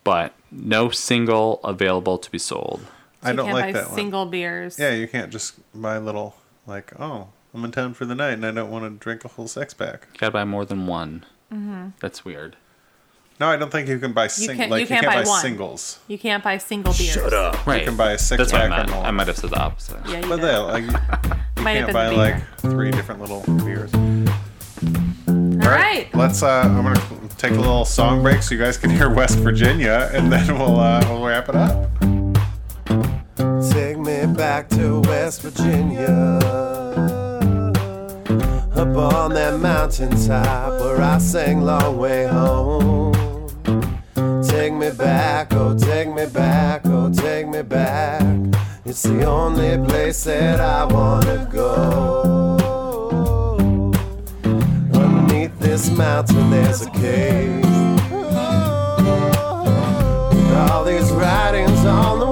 S3: but no single available to be sold.
S1: I don't
S2: can't
S1: like
S2: buy
S1: that one.
S2: single beers.
S1: Yeah, you can't just buy little, like, oh, I'm in town for the night and I don't want to drink a whole six pack.
S3: You gotta buy more than one. Mm-hmm. That's weird.
S1: No, I don't think you can buy sing-
S2: can't-
S1: like
S2: you
S1: you
S2: can't
S1: can't,
S2: buy
S1: buy,
S2: one.
S1: singles.
S2: You can't buy single beers. Shut up.
S3: Right.
S1: You can buy a six
S3: That's what I
S1: pack or
S3: meant. I might have said the opposite.
S2: Yeah, you
S1: But they like *laughs* you
S2: Might
S1: can't buy like three different little beers.
S2: All right.
S1: Let's. Uh, I'm gonna take a little song break so you guys can *laughs* hear West Virginia, and then we'll uh, we'll wrap it up.
S5: Take me back to West Virginia. Up on that mountaintop where I sang Long Way Home. Take me back, oh, take me back, oh, take me back. It's the only place that I wanna go. Underneath this mountain, there's a cave. With all these writings on the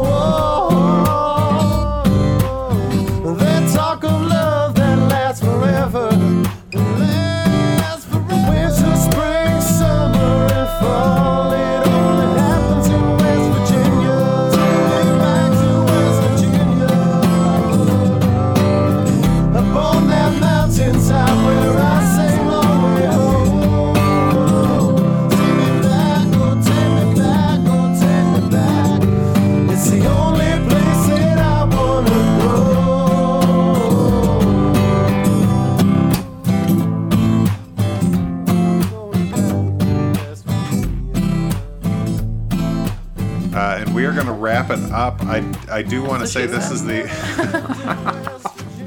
S5: and
S1: we are going to wrap it up. I, I do want to say this is the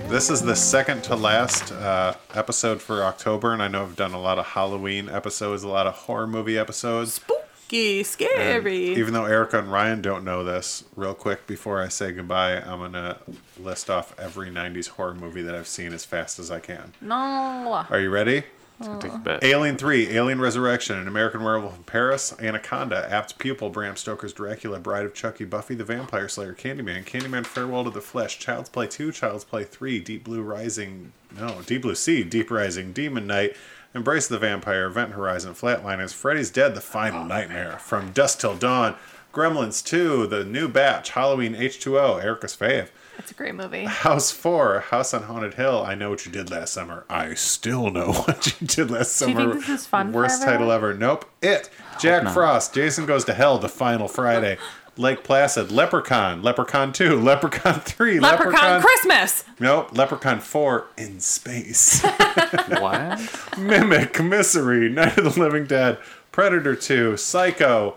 S1: *laughs* this is the second to last uh, episode for October, and I know I've done a lot of Halloween episodes, a lot of horror movie episodes.
S2: Spooky,
S1: And
S2: scary.
S1: Even though Erica and Ryan don't know this, real quick before I say goodbye, I'm gonna list off every '90s horror movie that I've seen as fast as I can.
S2: no.
S1: Are you ready?
S3: Take a bit.
S1: Alien 3, Alien Resurrection, An American Werewolf in Paris, Anaconda, Apt Pupil, Bram Stoker's Dracula, Bride of Chucky, Buffy the Vampire Slayer, Candyman, Candyman Farewell to the Flesh, Child's Play 2, Child's Play 3, Deep Blue Rising, no, Deep Blue Sea, Deep Rising, Demon Knight, Embrace of the Vampire, Event Horizon, Flatliners, Freddy's Dead, The Final Nightmare, From Dusk Till Dawn, Gremlins 2, The New Batch, Halloween H2O, Erica's fave.
S2: It's a great movie.
S1: House 4, House on Haunted Hill. I know what you did last summer. I still know *laughs* what you did last
S2: Do you
S1: summer.
S2: think this is fun for
S1: Worst title ever. Nope. It. Jack. Frost. Jason Goes to Hell, the final Friday. *laughs* Lake Placid. Leprechaun. Leprechaun 2. Leprechaun 3.
S2: Leprechaun Christmas.
S1: Nope. Leprechaun 4. In Space. *laughs*
S3: What?
S1: Mimic. Misery. Night of the Living Dead. Predator 2. Psycho.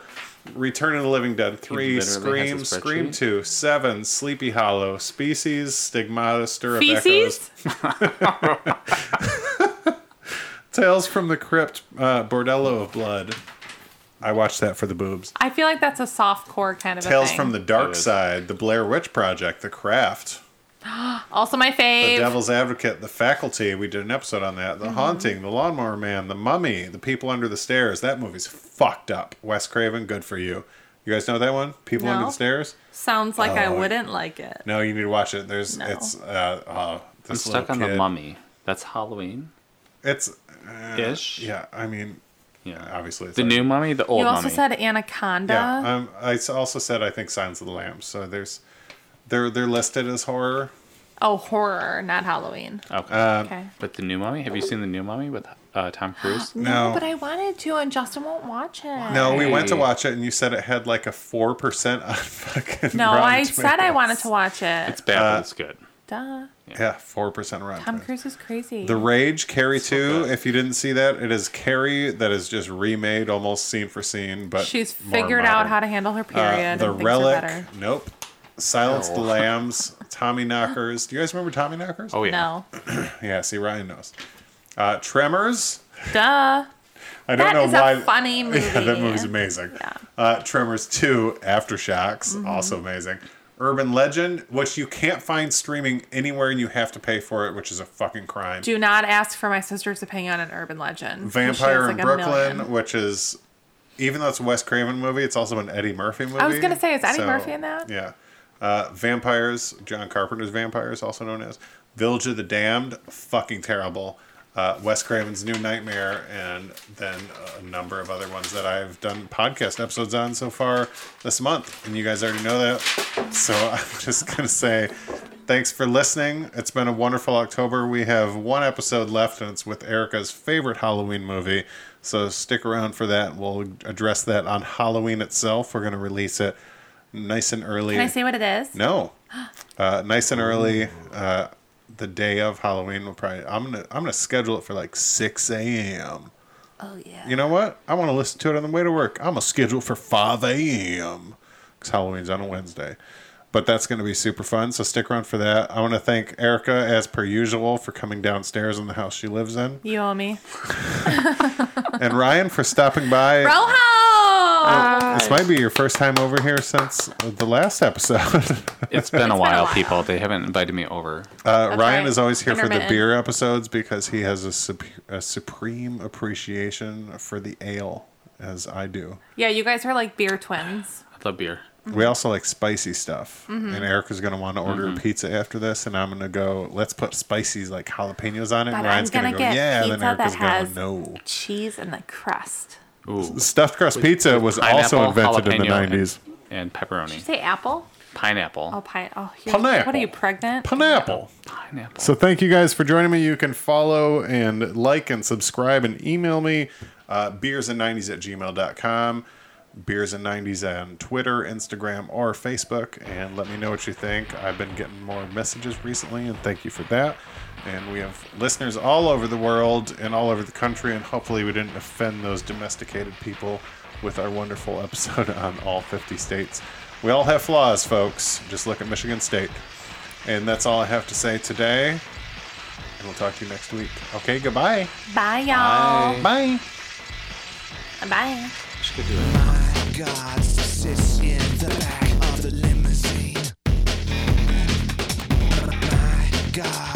S1: Return of the Living Dead 3. Scream. Scream 2. 7. Sleepy Hollow. Species. Stigmata. Stir of Echoes. *laughs* Tales from the Crypt, uh, Bordello of Blood. I watched that for the boobs.
S2: I feel like that's a soft core kind of a
S1: Tales
S2: thing.
S1: from the Dark Side, The Blair Witch Project, The Craft, *gasps*
S2: also my fave. The.
S1: Devil's Advocate, The Faculty. We did an episode on that. The
S2: Mm-hmm.
S1: Haunting, The Lawnmower Man, The Mummy, The People Under the Stairs. That movie's fucked up. Wes Craven, good for you. You guys know that one? People Under the Stairs?
S2: Sounds like I
S1: Oh,
S2: wouldn't like it.
S1: No, you need to watch it. There's
S2: No.
S1: it's uh, uh
S3: I'm stuck
S1: little
S3: on the mummy. That's Halloween
S1: It's uh,
S3: ish.
S1: yeah. I mean,
S3: Yeah.
S1: obviously it's
S3: The
S1: like-
S3: new mummy, the old
S2: You also
S3: mummy.
S2: said Anaconda.
S1: Yeah, um, I s- also said I think Silence of the Lambs. So there's, they're they're listed as horror.
S2: oh, horror, not Halloween.
S3: okay.
S1: Uh,
S2: okay.
S3: but the new mummy. Have you seen the new mummy with uh, Tom Cruise? *gasps*
S2: No,
S1: no.
S2: but I wanted to, and Justin won't watch it.
S1: No, we went to watch it, and you said it had like a four percent on *laughs* fucking.
S2: No,
S1: Rotten
S2: I said I wanted to watch it.
S3: It's bad,
S1: Uh,
S3: but it's good.
S2: Duh.
S1: Yeah, four percent Rotten.
S2: Tom
S1: Tomatoes.
S2: Cruise is crazy.
S1: The Rage, Carrie two.
S3: good.
S1: If you didn't see that, it is Carrie that is just remade almost scene for scene, but
S2: She's
S1: more
S2: figured out how to handle her
S1: Uh,
S2: period.
S1: the
S2: and things are
S1: Relic. Nope. Silence the *laughs*
S3: Oh.
S1: Lambs. Tommy Knockers. Do you guys remember Tommy Knockers?
S3: Oh yeah.
S2: No. *clears throat*
S1: yeah. See, Ryan knows. Uh, Tremors.
S2: Duh.
S1: I don't
S2: That
S1: know
S2: is
S1: why.
S2: a funny movie. *laughs*
S1: Yeah, that movie's amazing.
S2: Yeah.
S1: Uh, Tremors 2, Aftershocks,
S2: Mm-hmm.
S1: also amazing. Urban Legend, which you can't find streaming anywhere and you have to pay for it, which is a fucking crime.
S2: Do not ask for my sister's opinion on an Urban Legend.
S1: Vampire in
S2: a
S1: Brooklyn, which is, even though it's a Wes Craven movie, it's also an Eddie Murphy movie.
S2: I was gonna say, is Eddie Murphy in that?
S1: Yeah. Uh, Vampires, John Carpenter's Vampires, also known as Village of the Damned, fucking terrible. Uh, Wes Craven's New Nightmare, and then a number of other ones that I've done podcast episodes on so far this month. And you guys already know that. So *laughs* I'm just going to say Thanks for listening. It's been a wonderful October. We have one episode left, and it's with Erica's favorite Halloween movie. So stick around for that. We'll address that on Halloween itself. We're going to release it nice and early.
S2: Can I say what it is?
S1: No, *gasps* uh, nice and early. Uh, the day of Halloween. We'll probably. I'm gonna. I'm gonna schedule it for like 6 a.m.
S2: Oh yeah.
S1: You know what? I want to listen to it on the way to work. I'm gonna schedule it for 5 a.m. because Halloween's on a Wednesday. But that's going to be super fun. So stick around for that. I want to thank Erica, as per usual, for coming downstairs in the house she lives in,
S2: You owe me. *laughs*
S1: and Ryan for stopping by.
S2: Rojo!
S1: This might be your first time over here since the last episode. *laughs*
S3: It's been a
S2: been a
S3: while,
S2: while.
S3: people. They haven't invited me over.
S1: Uh, Ryan
S2: right.
S1: is always here for the beer episodes because he has a, sup- a supreme appreciation for the ale, as I do.
S2: yeah, you guys are like beer twins.
S3: I love beer.
S1: We also like spicy stuff.
S2: Mm-hmm.
S1: And Erica's going to want to order
S3: Mm-hmm.
S1: a pizza after this. And I'm going to go, let's put spices like jalapenos on it.
S2: But
S1: and Ryan's going to
S2: gonna
S1: go, yeah. And then Erica's
S2: that
S1: going,
S2: has-
S1: no.
S2: Cheese and the crust.
S3: Ooh.
S1: Stuffed crust pizza was also invented in the 90s.
S3: And, and pepperoni.
S2: Did you say apple?
S3: Pineapple.
S2: Oh, pine. Oh, you're,
S1: Pineapple.
S2: what are you pregnant?
S1: Pineapple.
S3: Pineapple.
S1: So thank you guys for joining me. You can follow and like and subscribe and email me uh, beersand90s at gmail.com. Beers and 90s on Twitter, Instagram, or Facebook. And let me know what you think. I've been getting more messages recently, and thank you for that. And we have listeners all over the world and all over the country, and hopefully we didn't offend those domesticated people with our wonderful episode *laughs* on all 50 states. We all have flaws, folks. Just look at Michigan State. And that's all I have to say today. And we'll talk to you next week. Okay, goodbye.
S2: Bye, y'all.
S1: Bye.
S2: Bye.
S4: My God sits in the back of the limousine. My God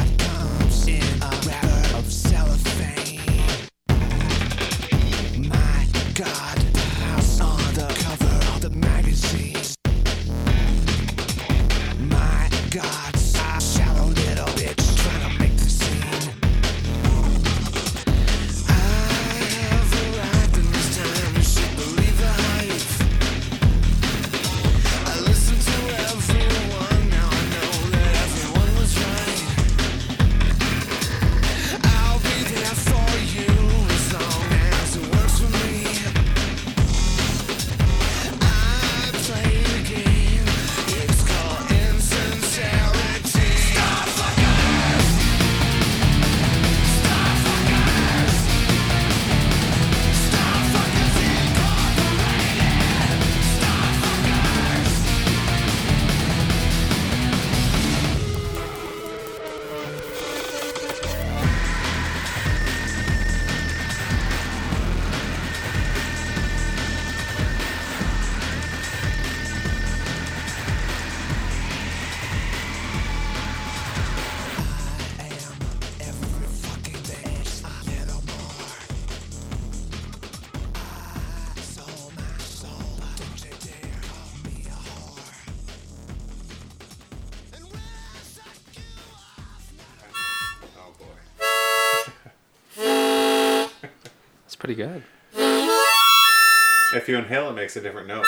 S1: If you inhale, it makes a different note.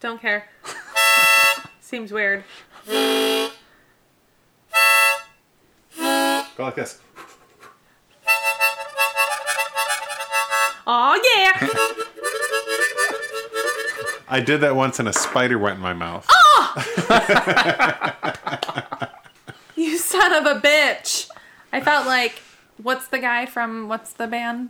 S2: Don't care. *laughs* Seems weird.
S1: Go like this.
S2: Oh yeah.
S1: I did that once and a spider went in my mouth. Oh! *laughs*
S2: you son of a bitch. I felt like what's the guy from what's the band?